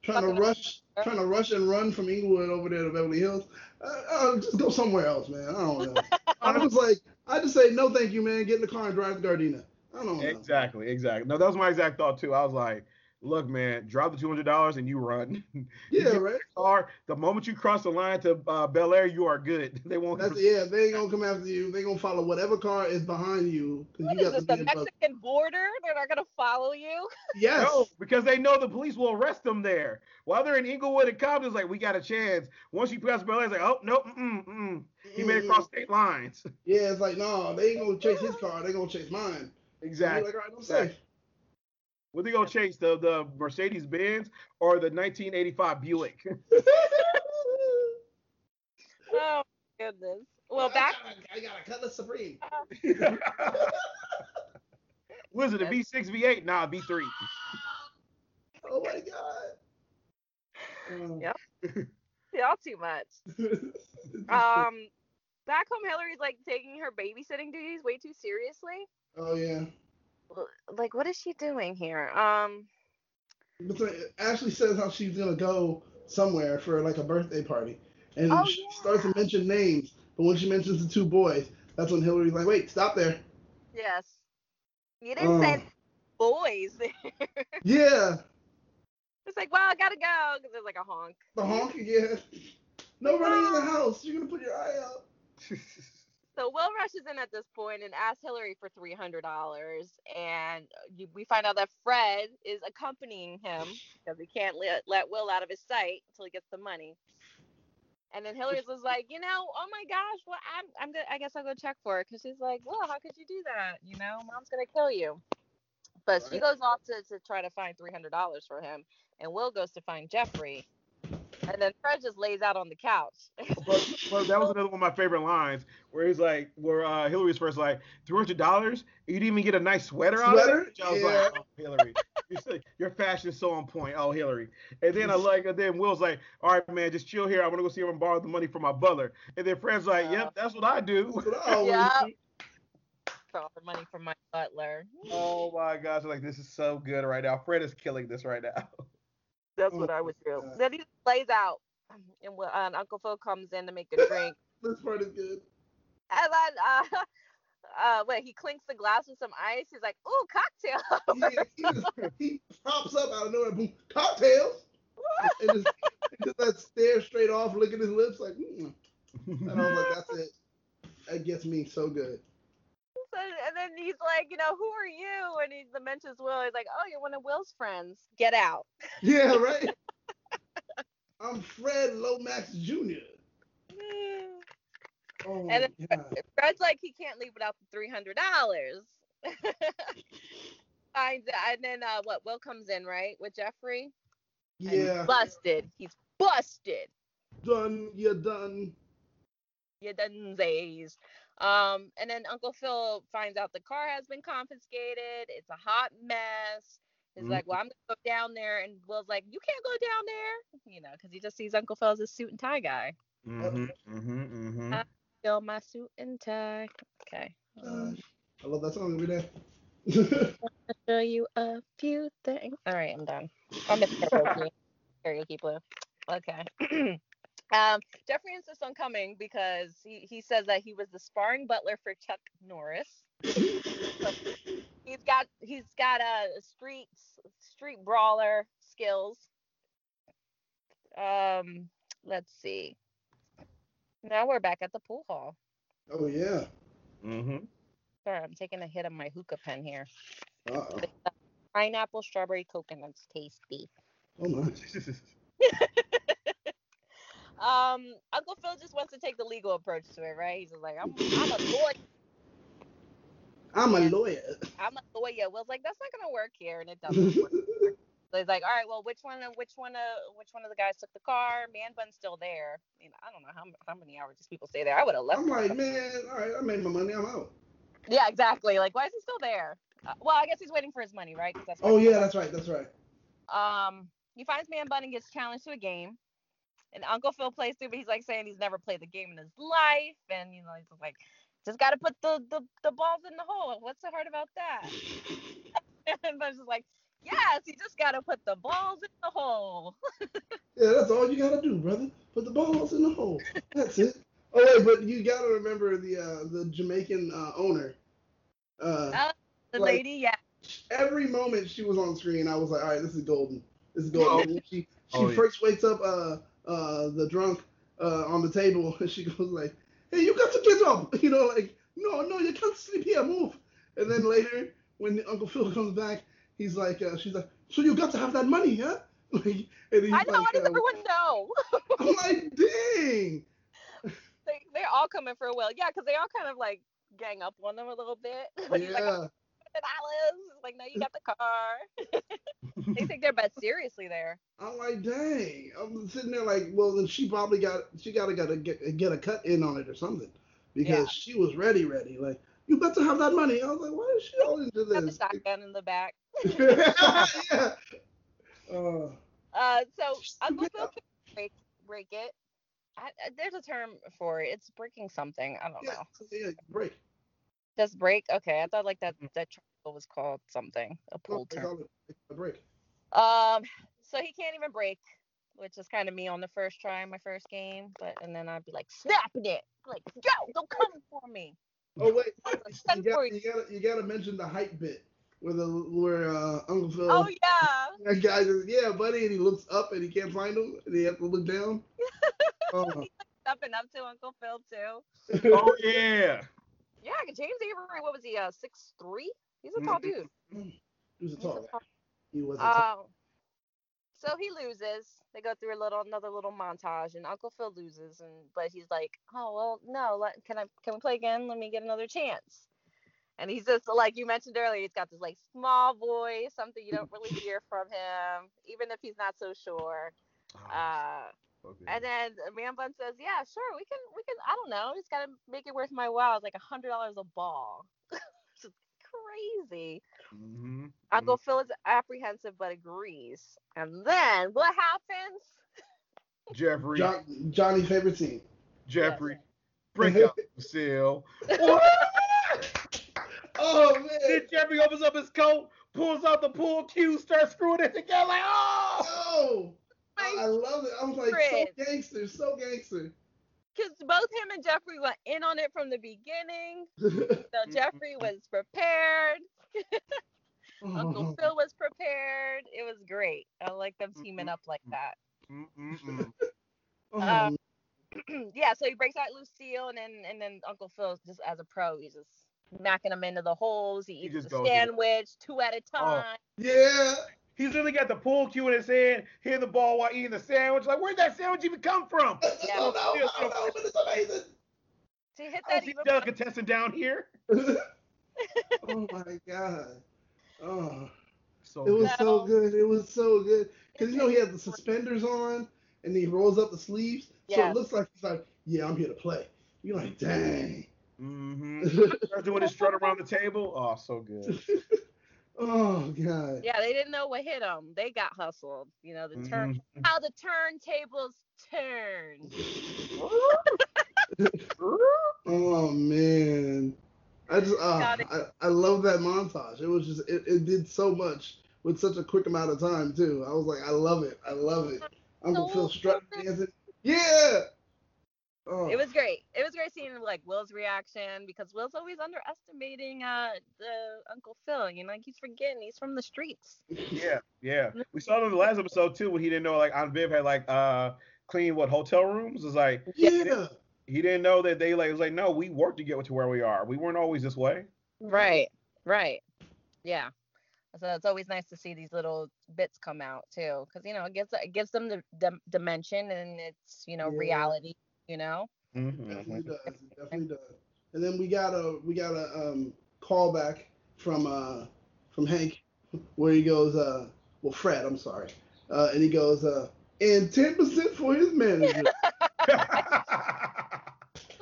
Speaker 3: Trying to
Speaker 2: Fucking-
Speaker 3: rush, trying to rush and run from Inglewood over there to Beverly Hills. Uh, uh, just go somewhere else, man. I don't know. [LAUGHS] I was like, I just say no, thank you, man. Get in the car and drive to Gardena. I don't know.
Speaker 1: Exactly, exactly. No, that was my exact thought too. I was like, look, man, drop the two hundred dollars and you run. [LAUGHS]
Speaker 3: Yeah, right.
Speaker 1: Car. The moment you cross the line to uh, Bel Air, you are good. [LAUGHS] They won't.
Speaker 3: That's [LAUGHS] yeah. They ain't gonna come after you. They gonna follow whatever car is behind you because
Speaker 2: What
Speaker 3: you
Speaker 2: is
Speaker 3: got
Speaker 2: this, the
Speaker 3: be above.
Speaker 2: Mexican border? They're not gonna follow you?
Speaker 3: Yes.
Speaker 1: No, because they know the police will arrest them there. While they're in Inglewood and Compton, it's like we got a chance. Once you pass Bel Air, it's like, oh no, mm mm. He made it cross state lines.
Speaker 3: Yeah, it's like no, they ain't gonna chase his car. They gonna chase mine.
Speaker 1: exactly.
Speaker 3: Like, all right, I'm safe.
Speaker 1: What they gonna chase the the Mercedes Benz or the 1985 Buick? [LAUGHS]
Speaker 2: Oh my goodness. Well, back
Speaker 3: I got a Cutlass Supreme. [LAUGHS]
Speaker 1: Was it a V6, V8? Nah, V3.
Speaker 3: Oh my god. Uh,
Speaker 2: Yep. [LAUGHS] y'all too much. Um, back home, Hillary's like taking her babysitting duties way too seriously.
Speaker 3: oh yeah.
Speaker 2: Like, what is she doing here? Um,
Speaker 3: But so Ashley says how she's gonna go somewhere for like a birthday party, and
Speaker 2: Oh,
Speaker 3: she
Speaker 2: yeah.
Speaker 3: starts to mention names. But when she mentions the two boys, that's when Hillary's like, "Wait, stop there."
Speaker 2: yes. You didn't say
Speaker 3: Oh.
Speaker 2: boys. [LAUGHS]
Speaker 3: Yeah,
Speaker 2: it's like, well, I gotta go because there's like a honk.
Speaker 3: the honk again. Nobody in the [LAUGHS] house. You're gonna put your eye out. [LAUGHS]
Speaker 2: So Will rushes in at this point and asks Hillary for three hundred dollars, and uh, we find out that Fred is accompanying him because he can't let, let Will out of his sight until he gets the money. And then Hillary's was like, you know, oh my gosh, well I'm I'm good. I guess I'll go check for it because she's like, well, how could you do that? You know, mom's gonna kill you. But she goes off to, to try to find three hundred dollars for him, and Will goes to find Geoffrey, and then Fred just lays out on the couch.
Speaker 1: But, but that was another one of my favorite lines where he's like, where uh, Hillary's first like, three hundred dollars? You didn't even get a nice sweater out
Speaker 3: Sweater?
Speaker 1: of it. I was like, oh, Hillary, you your fashion is so on point. Oh, Hillary. And then I like, and then Will's like, all right, man, just chill here. I'm gonna go see if I can borrow the money from my butler. And then Fred's like, yep, that's what I do.
Speaker 3: That's what [LAUGHS]
Speaker 2: Yeah. for all the money from my butler.
Speaker 1: Oh my gosh, like this is so good right now. Fred is killing this right now. [LAUGHS]
Speaker 2: That's
Speaker 3: Oh
Speaker 2: what I would do. Then he lays out, and uh, and Uncle Phil comes in to make a drink. [LAUGHS]
Speaker 3: This part is good.
Speaker 2: and then, uh, [LAUGHS] uh, wait, he clinks the glass with some ice. He's like, "Ooh, cocktail."
Speaker 3: He, he, [LAUGHS] just, he pops up out of nowhere, boom, cocktails, and just, just that stare straight off, licking his lips, like, mm. and I was like, that's it. That gets me so good.
Speaker 2: So- and then he's like, you know, who are you? And he mentions Will. He's like, oh, you're one of Will's friends. Get out. [LAUGHS]
Speaker 3: Yeah, [LAUGHS] right. I'm Fred Lomax Jr. Oh my
Speaker 2: And. Fred's like, he can't leave without the three hundred dollars. [LAUGHS] Finds and then uh, what? Will comes in right with Geoffrey. and he's
Speaker 3: Yeah,
Speaker 2: busted. He's busted.
Speaker 3: done. You're done.
Speaker 2: You dunsies. Um, and then Uncle Phil finds out the car has been confiscated. It's a hot mess. He's
Speaker 1: Mhm.
Speaker 2: like, well, I'm gonna go down there, and Will's like, you can't go down there, you know, because he just sees Uncle Phil as a suit and tie guy.
Speaker 1: Mm-hmm, mm-hmm, mm-hmm.
Speaker 2: Still my suit and tie. Okay.
Speaker 3: Uh, I love that song every day.
Speaker 2: I'll show you a few things. All right, I'm done. I'm Miss [LAUGHS] Karaoke. Karaoke blue. Okay. [CLEARS THROAT] um, Geoffrey insists on coming because he, he says that he was the sparring butler for Chuck Norris. he's got he's got a street street brawler skills. Um, let's see. Now we're back at the pool hall.
Speaker 3: oh yeah.
Speaker 1: Mm-hmm.
Speaker 2: Sorry, I'm taking a hit of my hookah pen here.
Speaker 3: Uh-oh.
Speaker 2: Pineapple, strawberry, coconut's tasty.
Speaker 3: Oh my. [LAUGHS]
Speaker 2: Um, Uncle Phil just wants to take the legal approach to it, right? He's just like, I'm, I'm a lawyer.
Speaker 3: I'm a lawyer.
Speaker 2: I'm a lawyer. Will's like, that's not gonna work here, and it doesn't work. [LAUGHS] So he's like, all right, well, which one, of- which one, of, which one of the guys took the car? Man Bun's still there. I, mean, I don't know how, how many hours these people stay there. I would have left.
Speaker 3: I'm like, man, all right, I made my money. I'm out.
Speaker 2: Yeah, exactly. Like, why is he still there? Uh, well, I guess he's waiting for his money, right? that's
Speaker 3: Oh yeah, that's right. That's right.
Speaker 2: Um, he finds Man Bun and gets challenged to a game. And Uncle Phil plays too, but he's like saying he's never played the game in his life. And you know, he's like, just gotta put the, the, the balls in the hole. What's so hard about that? [LAUGHS] [LAUGHS] and Bun's just like, Yes, you just gotta put the balls in the hole. [LAUGHS]
Speaker 3: Yeah, that's all you gotta do, brother. Put the balls in the hole. That's it. Oh wait, but you gotta remember the uh, the Jamaican uh, owner. Uh,
Speaker 2: Oh, The
Speaker 3: Like-
Speaker 2: lady, yeah.
Speaker 3: every moment she was on screen, I was like, all right, this is golden. This is golden.
Speaker 1: Oh.
Speaker 3: And then she she
Speaker 1: Oh, yeah.
Speaker 3: first wakes up uh uh the drunk uh on the table and [LAUGHS] she goes like, hey, you got to get up. [LAUGHS] You know, like no no you can't sleep here, move. And then later when Uncle Phil [LAUGHS] comes back, he's like, uh, she's like, so you got to have that money, huh? Like, and he's
Speaker 2: I know,
Speaker 3: like,
Speaker 2: how does everyone know?
Speaker 3: I'm like, dang.
Speaker 2: they, they're all coming for a will. Yeah, because they all kind of like gang up on them a little bit. He's like,
Speaker 3: Yeah.
Speaker 2: dollars. Like, no, you got the car. [LAUGHS] they take their bet seriously there.
Speaker 3: I'm like, dang. I'm sitting there like, well, then she probably got she gotta gotta get get a cut in on it or something because
Speaker 2: Yeah.
Speaker 3: she was ready, ready. Like, you got to have that money. I was like, why is she all into this?
Speaker 2: Got the
Speaker 3: this?
Speaker 2: shotgun in the back. [LAUGHS]
Speaker 3: yeah. Uh,
Speaker 2: Uh, so Uncle Phil can break break it. I, I- there's a term for it. It's breaking something. I don't
Speaker 3: yeah,
Speaker 2: know.
Speaker 3: yeah, break.
Speaker 2: Just break. Okay, I thought like that that triangle was called something. A pull
Speaker 3: they
Speaker 2: term.
Speaker 3: a break.
Speaker 2: Um, so he can't even break, which is kind of me on the first try in my first game. But and then I'd be like snapping it, like yo, don't come for me.
Speaker 3: Oh wait, you got
Speaker 2: for
Speaker 3: you got you got to mention the hype bit where the where uh, Uncle Phil.
Speaker 2: Oh yeah. [LAUGHS]
Speaker 3: That guy says, "Yeah, buddy," and he looks up and he can't find him, and he has to look down. [LAUGHS] Oh,
Speaker 2: stepping up to Uncle Phil too.
Speaker 1: Oh yeah.
Speaker 2: Yeah, James Avery, what was he? Uh, six three. He's a tall
Speaker 1: Mhm.
Speaker 2: dude.
Speaker 3: He was a
Speaker 2: He's
Speaker 3: tall
Speaker 2: a
Speaker 3: guy.
Speaker 2: tall-
Speaker 3: He was.
Speaker 2: Um, so he loses. They go through a little another little montage, and Uncle Phil loses, and but he's like, "Oh well, no. Let, can I can we play again? Let me get another chance." And he's just like you mentioned earlier. He's got this like small voice, something you don't really [LAUGHS] hear from him, even if he's not so sure. Uh,
Speaker 1: Okay.
Speaker 2: and then Man Bun says, "Yeah, sure, we can, we can. I don't know. He's got to make it worth my while. It's like a hundred dollars a ball. [LAUGHS] It's just crazy."
Speaker 1: Mhm.
Speaker 2: Uncle Phil is apprehensive but agrees. And then what happens? [LAUGHS]
Speaker 1: Geoffrey.
Speaker 3: John, Johnny's favorite scene.
Speaker 1: Geoffrey. Break [LAUGHS] out the seal. [LAUGHS]
Speaker 3: Oh man.
Speaker 1: Then Geoffrey opens up his coat, pulls out the pool cue, starts screwing it together. Like, oh!
Speaker 3: Oh, I, I love it. I was like, so gangster, so gangster.
Speaker 2: Because both him and Geoffrey went in on it from the beginning. So [LAUGHS] Geoffrey was prepared. [LAUGHS] Uncle Phil was prepared. It was great. I like them teaming up like that. [LAUGHS]
Speaker 3: Oh,
Speaker 2: Uh, [CLEARS THROAT] yeah, so he breaks out Lucille, and then and then Uncle Phil just as a pro, he's just knocking them into the holes. He eats
Speaker 1: goes in.
Speaker 2: sandwich two at a time.
Speaker 3: yeah.
Speaker 1: He's really got the pool cue in his hand, hitting the ball while eating the sandwich. Like, where'd that sandwich even come from?
Speaker 2: Yeah. [LAUGHS]
Speaker 3: I don't know. I don't know, but it's amazing.
Speaker 2: To hit
Speaker 1: I
Speaker 2: that
Speaker 1: see
Speaker 2: even
Speaker 1: delicatessen down here. [LAUGHS]
Speaker 3: oh my god. Oh,
Speaker 1: So
Speaker 3: it was so good. It was so good. Cause you know he had the suspenders on, and he rolls up the sleeves, so it looks like he's like, "Yeah, I'm here to play." You're like, "Dang."
Speaker 1: Mm-hmm. [LAUGHS] Starts doing his strut around the table. Oh, so good.
Speaker 3: Oh god.
Speaker 2: Yeah, they didn't know what hit them. They got hustled. You know, the turn
Speaker 1: Mhm.
Speaker 2: how the turntables turn. [LAUGHS]
Speaker 3: Oh man, I just uh, I, I love that montage. It was just it, it did so much with such a quick amount of time too. I was like, I love it. I love it.
Speaker 2: So
Speaker 3: Phil strutting,
Speaker 2: good.
Speaker 3: dancing. Yeah. Oh,
Speaker 2: It was great. It was great seeing like Will's reaction because Will's always underestimating uh the Uncle Phil. You know, he keeps forgetting he's from the streets.
Speaker 1: Yeah, yeah. [LAUGHS] We saw it in the last episode too when he didn't know like Aunt Viv had like uh clean what hotel rooms. It's like
Speaker 3: yeah.
Speaker 1: he didn't know that they like it was like no, we worked to get to where we are. We weren't always this way.
Speaker 2: Right. Right. Yeah. So it's always nice to see these little bits come out too, because you know it gives it gives them the, dim- dimension and it's you know
Speaker 3: Yeah.
Speaker 2: reality. You know.
Speaker 3: Definitely does. It definitely does. And then we got a we got a um callback from uh from Hank where he goes uh well Fred I'm sorry uh and he goes uh and ten percent for his manager. [LAUGHS] [LAUGHS]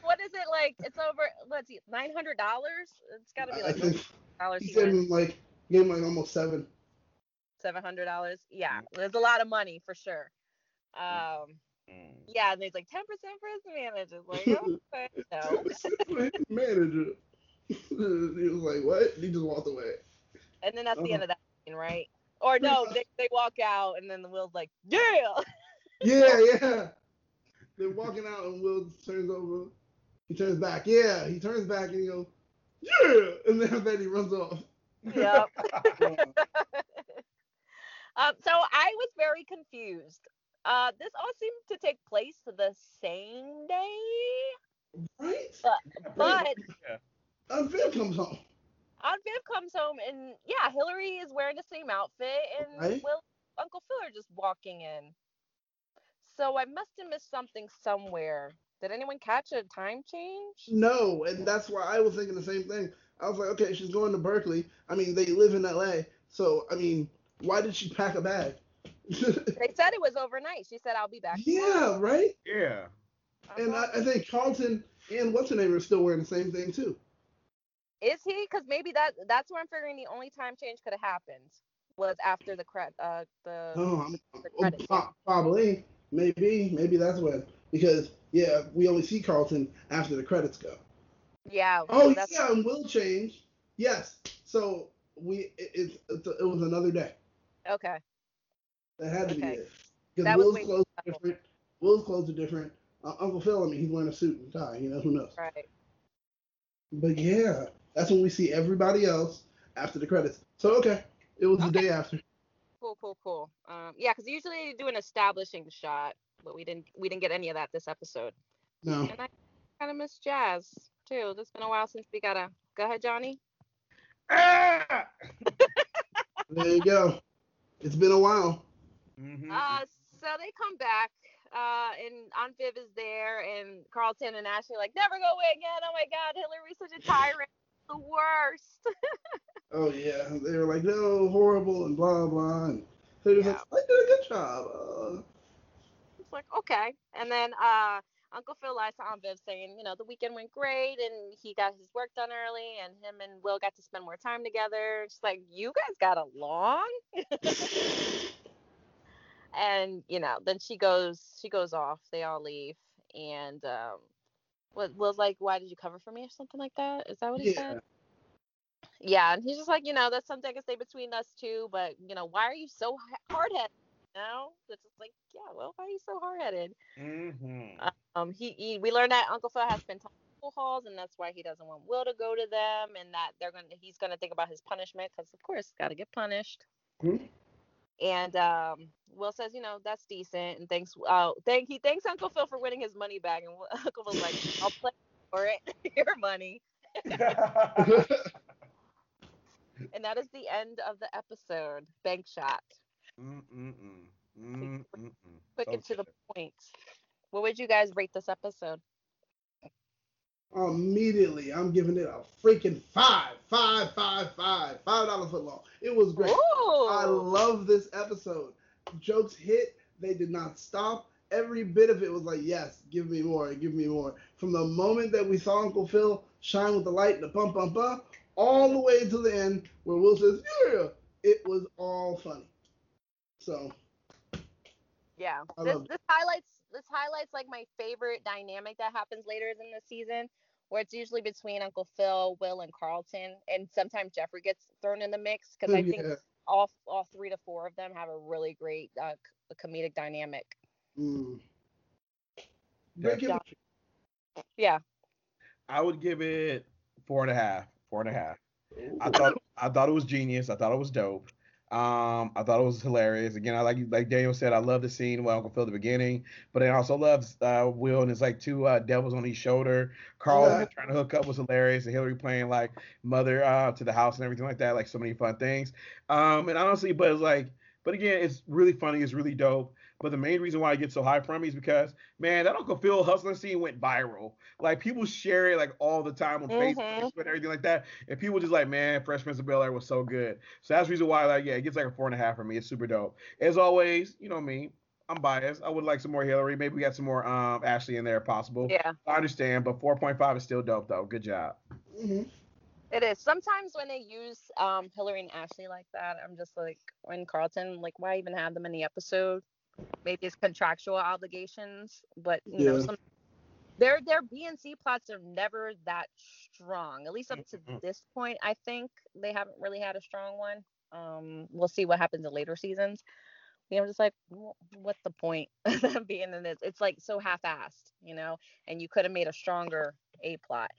Speaker 2: What is it like? It's over. Let's see, nine hundred dollars. It's got to be like
Speaker 3: think
Speaker 2: dollars.
Speaker 3: he said him like gave him like almost seven.
Speaker 2: seven hundred dollars. Yeah, there's a lot of money for sure. Um, yeah, and there's like ten percent for his manager. Like, [LAUGHS] okay, no. [LAUGHS]
Speaker 3: Manager. [LAUGHS] he was like, what? He just walked away.
Speaker 2: And then that's the end
Speaker 3: Uh-huh.
Speaker 2: of that scene, right? Or no, they, they walk out, and then the Will's like, yeah.
Speaker 3: Yeah, yeah. They're walking out and Will turns over. He turns back. Yeah, he turns back and he goes, yeah. And then then he runs off.
Speaker 2: Yep. um, so I was very confused. Uh, this all seemed to take place the same day,
Speaker 3: Right?
Speaker 2: but
Speaker 3: And Viv comes home.
Speaker 2: Aunt Viv comes home and yeah, Hillary is wearing the same outfit and
Speaker 3: Right.
Speaker 2: Will Uncle Phil are just walking in. So I must have missed something somewhere. Did anyone catch a time change?
Speaker 3: No, and that's why I was thinking the same thing. I was like, okay, she's going to Berkeley. I mean, they live in LA. So, I mean, why did she pack a bag?
Speaker 2: They [LAUGHS] said it was overnight. She said I'll be back.
Speaker 3: yeah, right?
Speaker 1: yeah.
Speaker 3: And I,
Speaker 2: Uh-huh.
Speaker 3: I think Carlton and what's her name are still wearing the same thing too.
Speaker 2: Is he? Because maybe that that's where I'm figuring the only time change could have happened was after the cred uh the
Speaker 3: Oh, I'm,
Speaker 2: the
Speaker 3: oh,
Speaker 2: credits.
Speaker 3: probably, maybe, maybe that's when. Because yeah, we only see Carlton after the credits go.
Speaker 2: Yeah.
Speaker 3: Oh
Speaker 2: that's,
Speaker 3: yeah, and will change. Yes. So we it, it's it's it was another day.
Speaker 2: Okay.
Speaker 3: That had to
Speaker 2: Okay.
Speaker 3: be it. Because
Speaker 2: That was
Speaker 3: Will's clothes are different. Will's clothes are different. Uh, Uncle Phil, I mean, he's wearing a suit and tie. You know, who knows?
Speaker 2: Right.
Speaker 3: But yeah, that's when we see everybody else after the credits. So okay, it was the day after.
Speaker 2: Cool, cool, cool. Um, yeah, because usually they do an establishing shot, but we didn't we didn't get any of that this episode.
Speaker 3: No.
Speaker 2: And I kind of miss jazz too. It's been a while since we got a. Go ahead, Johnny.
Speaker 1: Ah!
Speaker 3: There you go. It's been a while.
Speaker 1: Mhm.
Speaker 2: Uh, so they come back, uh, and Aunt Viv is there, and Carlton and Ashley are like, never go away again. Oh my God, Hillary's such a tyrant. [LAUGHS] The worst. [LAUGHS]
Speaker 3: Oh yeah, they were like, no, horrible and blah blah. And they
Speaker 2: Yeah.
Speaker 3: like, I did a good job. Uh,
Speaker 2: It's like, okay. And then uh, Uncle Phil lies to Aunt Viv saying, you know, the weekend went great and he got his work done early and him and Will got to spend more time together. It's like, you guys got along? [LAUGHS] and, you know, then she goes, she goes off. They all leave. And um, Will- was like, why did you cover for me or something like that? Is that what he
Speaker 3: yeah.
Speaker 2: said? Yeah. And he's just like, you know, that's something that can stay between us two, but, you know, why are you so hard headed? You know? It's just like, yeah, well, why are you so hard headed?
Speaker 1: mm-hmm.
Speaker 2: Um, he, he we learned that Uncle Phil has been pool halls, and that's why he doesn't want Will to go to them, and that they're gonna he's gonna think about his punishment because of course got to get punished.
Speaker 3: Mhm.
Speaker 2: And um, Will says, you know, that's decent, and thanks. Uh, thank he thanks Uncle Phil for winning his money back, and [LAUGHS] Uncle Phil's like, I'll play for it, [LAUGHS] your money. [LAUGHS] And that is the end of the episode. Banks Shot.
Speaker 1: Mm-mm-mm. Mm-mm-mm.
Speaker 2: Quick
Speaker 1: So
Speaker 2: and to the point. What would you guys rate this episode?
Speaker 3: Immediately, I'm giving it a freaking five, five, five, five, five dollars foot long. It was great. I love this episode. Jokes hit. They did not stop. Every bit of it was like, yes, give me more, give me more. From the moment that we saw Uncle Phil shine with the light and the bump, bump, bump, all the way to the end where Will says, yeah, it was all funny. So,
Speaker 2: Yeah. This this highlights this highlights like my favorite dynamic that happens later in the season, where it's usually between Uncle Phil, Will, and Carlton, and sometimes Geoffrey gets thrown in the mix because I [LAUGHS] think
Speaker 3: yeah.
Speaker 2: all all three to four of them have a really great uh, c- comedic dynamic.
Speaker 3: Mm. Great
Speaker 1: Yeah.
Speaker 2: Yeah.
Speaker 1: I would give it four and a half. Four and a half. I thought I thought it was genius. I thought it was dope. Um, I thought it was hilarious. Again, I like like Daniel said, I love the scene with Uncle Phil at the beginning, but I also love uh, Will and it's like two uh, devils on each shoulder. Carl
Speaker 3: Yeah.
Speaker 1: trying to hook up was hilarious, and Hillary playing like mother uh, to the house and everything like that. Like so many fun things. Um, and honestly, but it's like, but again, it's really funny. It's really dope. But the main reason why I get so high from me is because, man, that Uncle Phil hustling scene went viral. Like people share it like all the time on Facebook
Speaker 2: Mhm.
Speaker 1: and everything like that. And people just like, man, Fresh Prince of Bel Air was so good. So that's the reason why, like, yeah, it gets like a four and a half for me. It's super dope. As always, you know me, I'm biased. I would like some more Hillary. Maybe we got some more um Ashley in there if possible.
Speaker 2: Yeah.
Speaker 1: I understand, but 4.5 is still dope though. Good job.
Speaker 3: Mhm.
Speaker 2: It is. Sometimes when they use um Hillary and Ashley like that, I'm just like when Carlton, like why even have them in the episode? Maybe it's contractual obligations, but you know, some their their B and C plots are never that strong. At least up to
Speaker 1: Mhm.
Speaker 2: this point, I think they haven't really had a strong one. Um, we'll see what happens in later seasons. You know, I'm just like, "Wh- what's the point [LAUGHS] of them being in this? It's like so half-assed, you know. And you could have made a stronger A plot,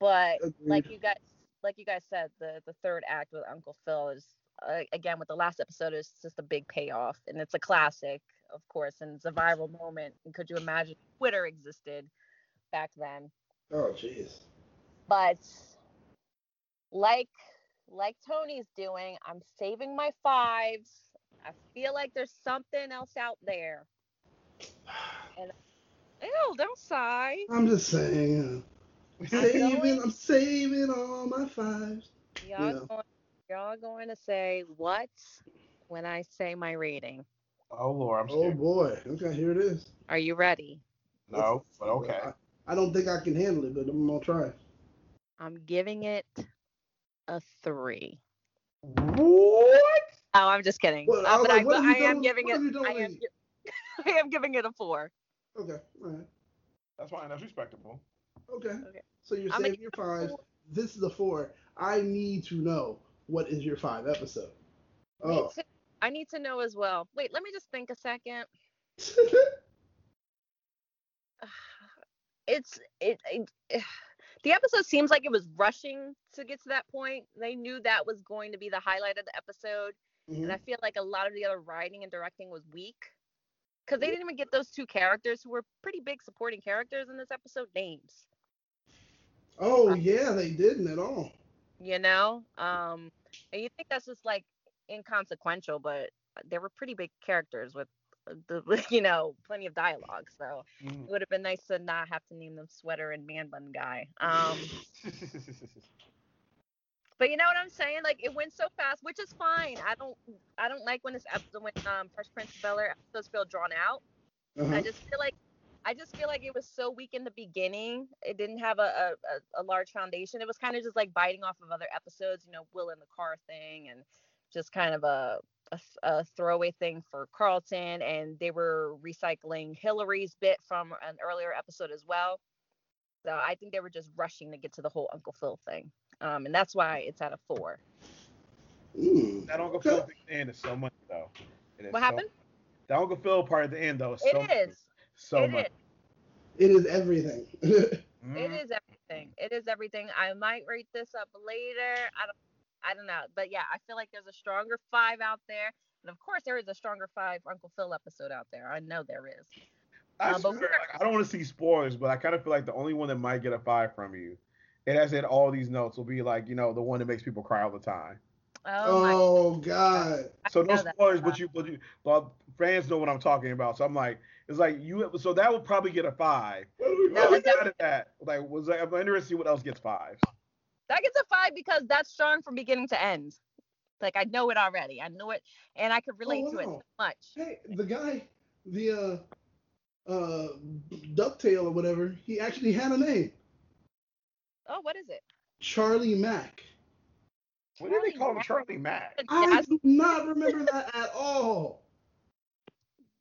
Speaker 2: but like you guys like you guys said the the third act with uncle phil is uh, again with the last episode is just a big payoff and it's a classic of course and it's a viral moment and could you imagine twitter existed back then
Speaker 3: Oh, jeez.
Speaker 2: but like like tony's doing i'm saving my fives i feel like there's something else out there [SIGHS] and ew don't sigh
Speaker 3: I'm just saying.
Speaker 2: I'm
Speaker 3: saving, I'm saving all my fives.
Speaker 2: y'all,
Speaker 3: Yeah.
Speaker 2: going, y'all going to say what when i say my rating
Speaker 1: Oh Lord, I'm scared.
Speaker 3: Oh boy. Okay, here it is.
Speaker 2: Are you ready?
Speaker 1: no, but okay.
Speaker 3: I, I don't think I can handle it, but I'm gonna try.
Speaker 2: I'm giving it a three.
Speaker 1: What?
Speaker 2: Oh, I'm just kidding.
Speaker 3: Well,
Speaker 2: Uh,
Speaker 3: I
Speaker 2: but I,
Speaker 3: like, what
Speaker 2: but
Speaker 3: have
Speaker 2: I am giving it.
Speaker 3: have you done
Speaker 2: I am. [LAUGHS] I am giving it a four.
Speaker 3: Okay, all right.
Speaker 1: That's fine. That's respectable.
Speaker 3: Okay.
Speaker 2: Okay.
Speaker 3: So you're
Speaker 2: I'm
Speaker 3: saving your fives. This is a four. I need to know what is your five episode. Oh.
Speaker 2: I need to know as well. Wait, let me just think a second. [LAUGHS] [SIGHS] It's it, it, [SIGHS] the episode seems like it was rushing to get to that point. They knew that was going to be the highlight of the episode,
Speaker 3: Mhm.
Speaker 2: and I feel like a lot of the other writing and directing was weak. because they didn't even get those two characters who were pretty big supporting characters in this episode names.
Speaker 3: Oh yeah, they didn't at all.
Speaker 2: You know, um, and you think that's just like inconsequential, but they were pretty big characters with uh, the [LAUGHS] you know plenty of dialogue. So
Speaker 1: Mhm.
Speaker 2: it would have been nice to not have to name them sweater and man bun guy. Um, [LAUGHS] but you know what I'm saying? Like it went so fast, which is fine. I don't I don't like when this episode when um Fresh Prince of Bel Air episodes feel drawn out.
Speaker 3: Uh-huh.
Speaker 2: I just feel like I just feel like it was so weak in the beginning. It didn't have a a, a, a large foundation. It was kind of just like biting off of other episodes, you know, Will in the car thing, and just kind of a a, a throwaway thing for Carlton. And they were recycling Hillary's bit from an earlier episode as well. So I think they were just rushing to get to the whole Uncle Phil thing, um, and that's why it's at a four.
Speaker 3: Mm.
Speaker 1: that Uncle Phil thing at the end is so much though. It is
Speaker 2: What
Speaker 1: so-
Speaker 2: happened?
Speaker 1: The Uncle Phil part at the end though is
Speaker 2: It
Speaker 1: so much.
Speaker 2: is.
Speaker 1: So
Speaker 2: It
Speaker 1: much.
Speaker 2: is.
Speaker 3: It is everything. [LAUGHS]
Speaker 2: It mm-hmm. is everything. It is everything. I might rate this up later. I don't I don't know. But yeah, I feel like there's a stronger five out there. And of course there is a stronger five Uncle Phil episode out there. I know there is. Uh, I, but
Speaker 1: swear, like, I don't want to see spoilers, but I kind of feel like the only one that might get a five from you, it has had all these notes, will be like you know the one that makes people cry all the time.
Speaker 2: Oh, my
Speaker 3: oh God.
Speaker 2: I
Speaker 1: So no spoilers, but uh-huh. you, but you, but fans know what I'm talking about. So I'm like, it's like you. So that would probably get a five.
Speaker 3: What are we
Speaker 2: No,
Speaker 1: What
Speaker 2: it's
Speaker 1: was out of that? Like, was I, I'm interested to see what else gets five.
Speaker 2: that gets a five because that's strong from beginning to end. Like I know it already. I know it and I could relate to it so much.
Speaker 3: Hey, the guy, the uh, uh, Ducktail or whatever, he actually had a name,
Speaker 2: Oh, what is it?
Speaker 3: Charlie Mack.
Speaker 1: What did they
Speaker 2: Charlie
Speaker 1: call him? Charlie Mack.
Speaker 3: I do not remember that at all.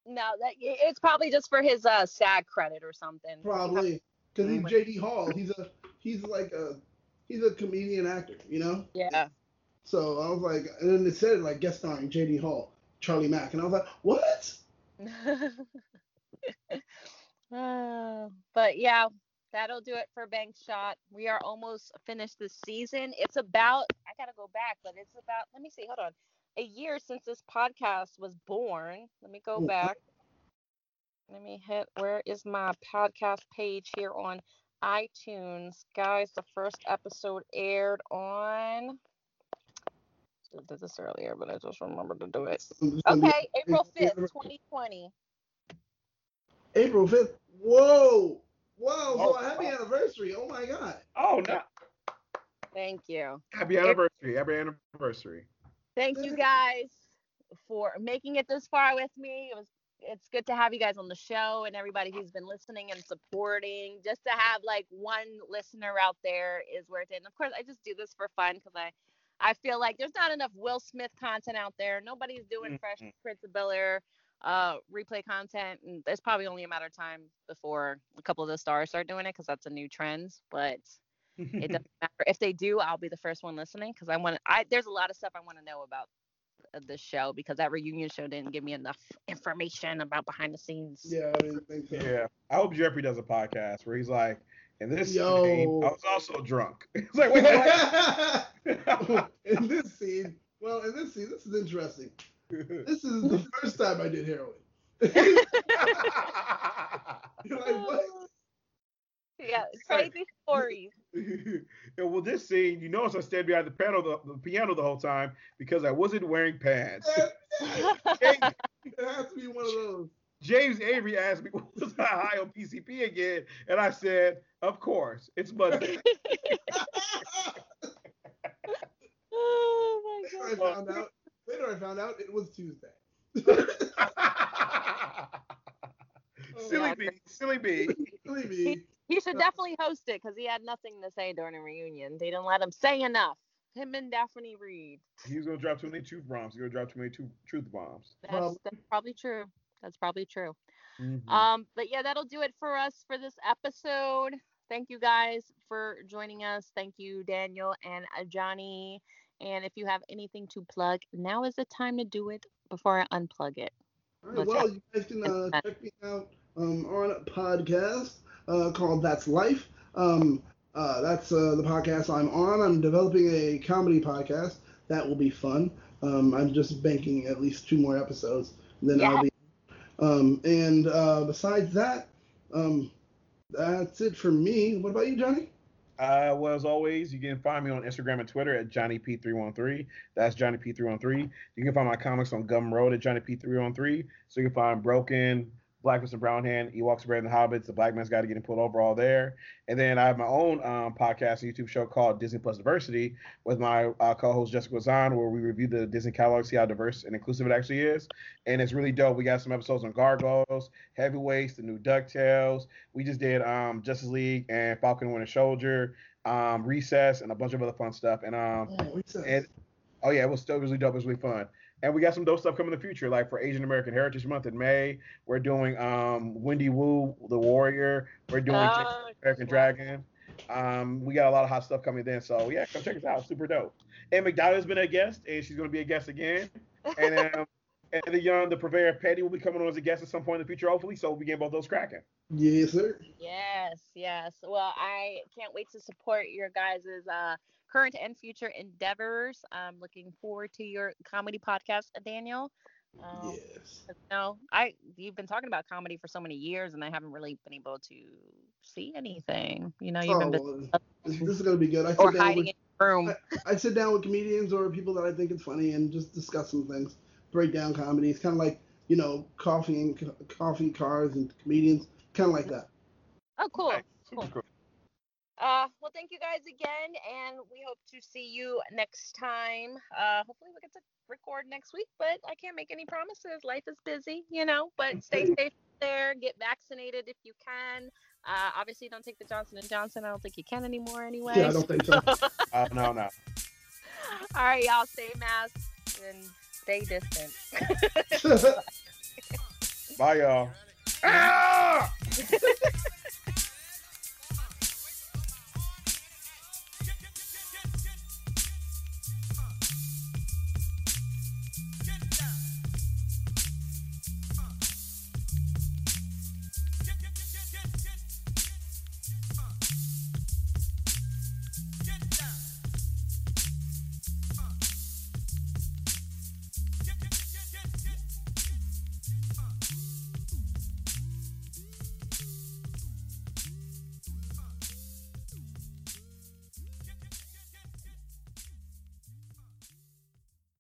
Speaker 2: No, that it's probably just for his uh SAG credit or something.
Speaker 3: Probably because he's. JD Hall. He's a he's like a he's a comedian actor, you know.
Speaker 2: Yeah.
Speaker 3: So I was like, and then it said like guest starring JD Hall, Charlie Mack, and I was like, what? [LAUGHS]
Speaker 2: Uh, but yeah, that'll do it for Banks Shot. We are almost finished this season. It's about I gotta go back, but it's about let me see, hold on. A year since this podcast was born. Let me go back. Let me hit where is my podcast page here on iTunes. Guys, the first episode aired on I did this earlier, but I just remembered to do it. Okay, April 5th, 2020.
Speaker 3: April fifth. Whoa, whoa!
Speaker 1: Oh,
Speaker 3: so happy
Speaker 1: wow.
Speaker 3: anniversary! Oh my god.
Speaker 1: Oh no!
Speaker 2: Thank you.
Speaker 1: Happy anniversary! Happy anniversary!
Speaker 2: Thank you [LAUGHS] guys for making it this far with me. It was it's good to have you guys on the show and everybody who's been listening and supporting. Just to have like one listener out there is worth it. And of course, I just do this for fun because I I feel like there's not enough Will Smith content out there. Nobody's doing Fresh
Speaker 1: Mhm.
Speaker 2: Prince of Bel Air uh replay content and there's probably only a matter of time before a couple of the stars start doing it because that's a new trend but it [LAUGHS] doesn't matter if they do i'll be the first one listening because i want to i there's a lot of stuff i want to know about uh, this show because that reunion show didn't give me enough information about behind the scenes
Speaker 3: Yeah, I didn't so.
Speaker 1: yeah, I hope Geoffrey does a podcast where he's like, "In this
Speaker 3: Yo.
Speaker 1: scene, I was also drunk." [LAUGHS] It's like, wait, what? [LAUGHS]
Speaker 3: in this scene, well, in this scene, this is interesting. This is the first time I did heroin. You're like, what?
Speaker 2: Yeah
Speaker 1: It's like-
Speaker 2: crazy stories [LAUGHS]
Speaker 1: yeah, well, this scene, you notice I stayed behind the piano the, the piano the whole time because I wasn't wearing pants. [LAUGHS] James,
Speaker 3: It has to be one of those.
Speaker 1: James Avery asked me, [LAUGHS] "Was I high on PCP again?" And I said, "Of course, it's Monday."
Speaker 2: oh
Speaker 3: Later
Speaker 2: my
Speaker 3: I
Speaker 2: god
Speaker 3: found out. Later I found out it was Tuesday.
Speaker 1: Oh, silly me, silly me.
Speaker 3: Believe me.
Speaker 2: He should definitely host it because he had nothing to say during a reunion they didn't let him say enough him and Daphne Reid
Speaker 1: He's gonna drop too many truth bombs. He's gonna drop too many tu- truth bombs.
Speaker 2: that's,
Speaker 3: Probably.
Speaker 2: that's probably true that's probably true
Speaker 1: Mhm.
Speaker 2: Um, but yeah, that'll do it for us for this episode. Thank you guys for joining us. Thank you, Daniel and uh, Johnny. And if you have anything to plug, now is the time to do it before I unplug it.
Speaker 3: All right,
Speaker 2: Let's
Speaker 3: well, you guys can uh, check me out um, on a podcast uh, called That's Life. Um, uh, that's uh, the podcast I'm on. I'm developing a comedy podcast. That will be fun. Um, I'm just banking at least two more episodes. Then I'll be Um, and uh, besides that, um, that's it for me. What about you, Johnny?
Speaker 1: Uh, well, as always, you can find me on Instagram and Twitter at Johnny P313. That's Johnny P313. You can find my comics on Gumroad at Johnny P313. So you can find Broken, Blackness and Brown Hand, Ewoks, and the Hobbits, The Black Man's Guide to Getting Pulled Over, all there. And then I have my own um, podcast and YouTube show called Disney Plus Diversity with my uh, co-host Jessica Zahn, where we review the Disney catalog, see how diverse and inclusive it actually is. And it's really dope. We got some episodes on Gargoyles, Heavyweights, the new DuckTales. We just did um, Justice League and Falcon and Winter Soldier, um, Recess, and a bunch of other fun stuff. And um,
Speaker 3: Oh,
Speaker 1: and oh yeah, it was still really dope. It was really fun. And we got some dope stuff coming in the future, like for Asian American Heritage Month in May. We're doing um Wendy Wu, the Warrior. We're doing
Speaker 2: Oh,
Speaker 1: American Dragon. Um, we got a lot of hot stuff coming then. So yeah, come check us out. Super dope. And McDowell has been a guest, and she's gonna be a guest again. And [LAUGHS] um, and the young, the purveyor Petty will be coming on as a guest at some point in the future, hopefully. So we get both those cracking.
Speaker 3: yes, sir.
Speaker 2: Yes, yes. Well, I can't wait to support your guys' uh, current and future endeavors. I'm looking forward to your comedy podcast, Daniel. Um,
Speaker 3: Yes.
Speaker 2: No, I you've been talking about comedy for so many years, and I haven't really been able to see anything. You know, you've
Speaker 3: Oh,
Speaker 2: been
Speaker 3: well, this, this is gonna be good. I
Speaker 2: or
Speaker 3: sit down
Speaker 2: hiding
Speaker 3: with
Speaker 2: in your room.
Speaker 3: I sit down with comedians or people that I think it's funny and just discuss some things, break down comedy. It's kind of like you know coffee and co- coffee cars and comedians, kind of like that.
Speaker 2: Oh, cool.
Speaker 1: Nice. Super
Speaker 2: Cool.
Speaker 1: cool.
Speaker 2: Uh, well, thank you guys again, and we hope to see you next time. Uh, hopefully we get to record next week, but I can't make any promises. Life is busy, you know. But stay [LAUGHS] safe there. Get vaccinated if you can. Uh, obviously, don't take the Johnson and Johnson. I don't think you can anymore anyway.
Speaker 3: Yeah, I don't think so. [LAUGHS]
Speaker 1: Uh, no, no.
Speaker 2: All right, y'all. Stay masked and stay distant. [LAUGHS]
Speaker 1: Bye, y'all. Ah!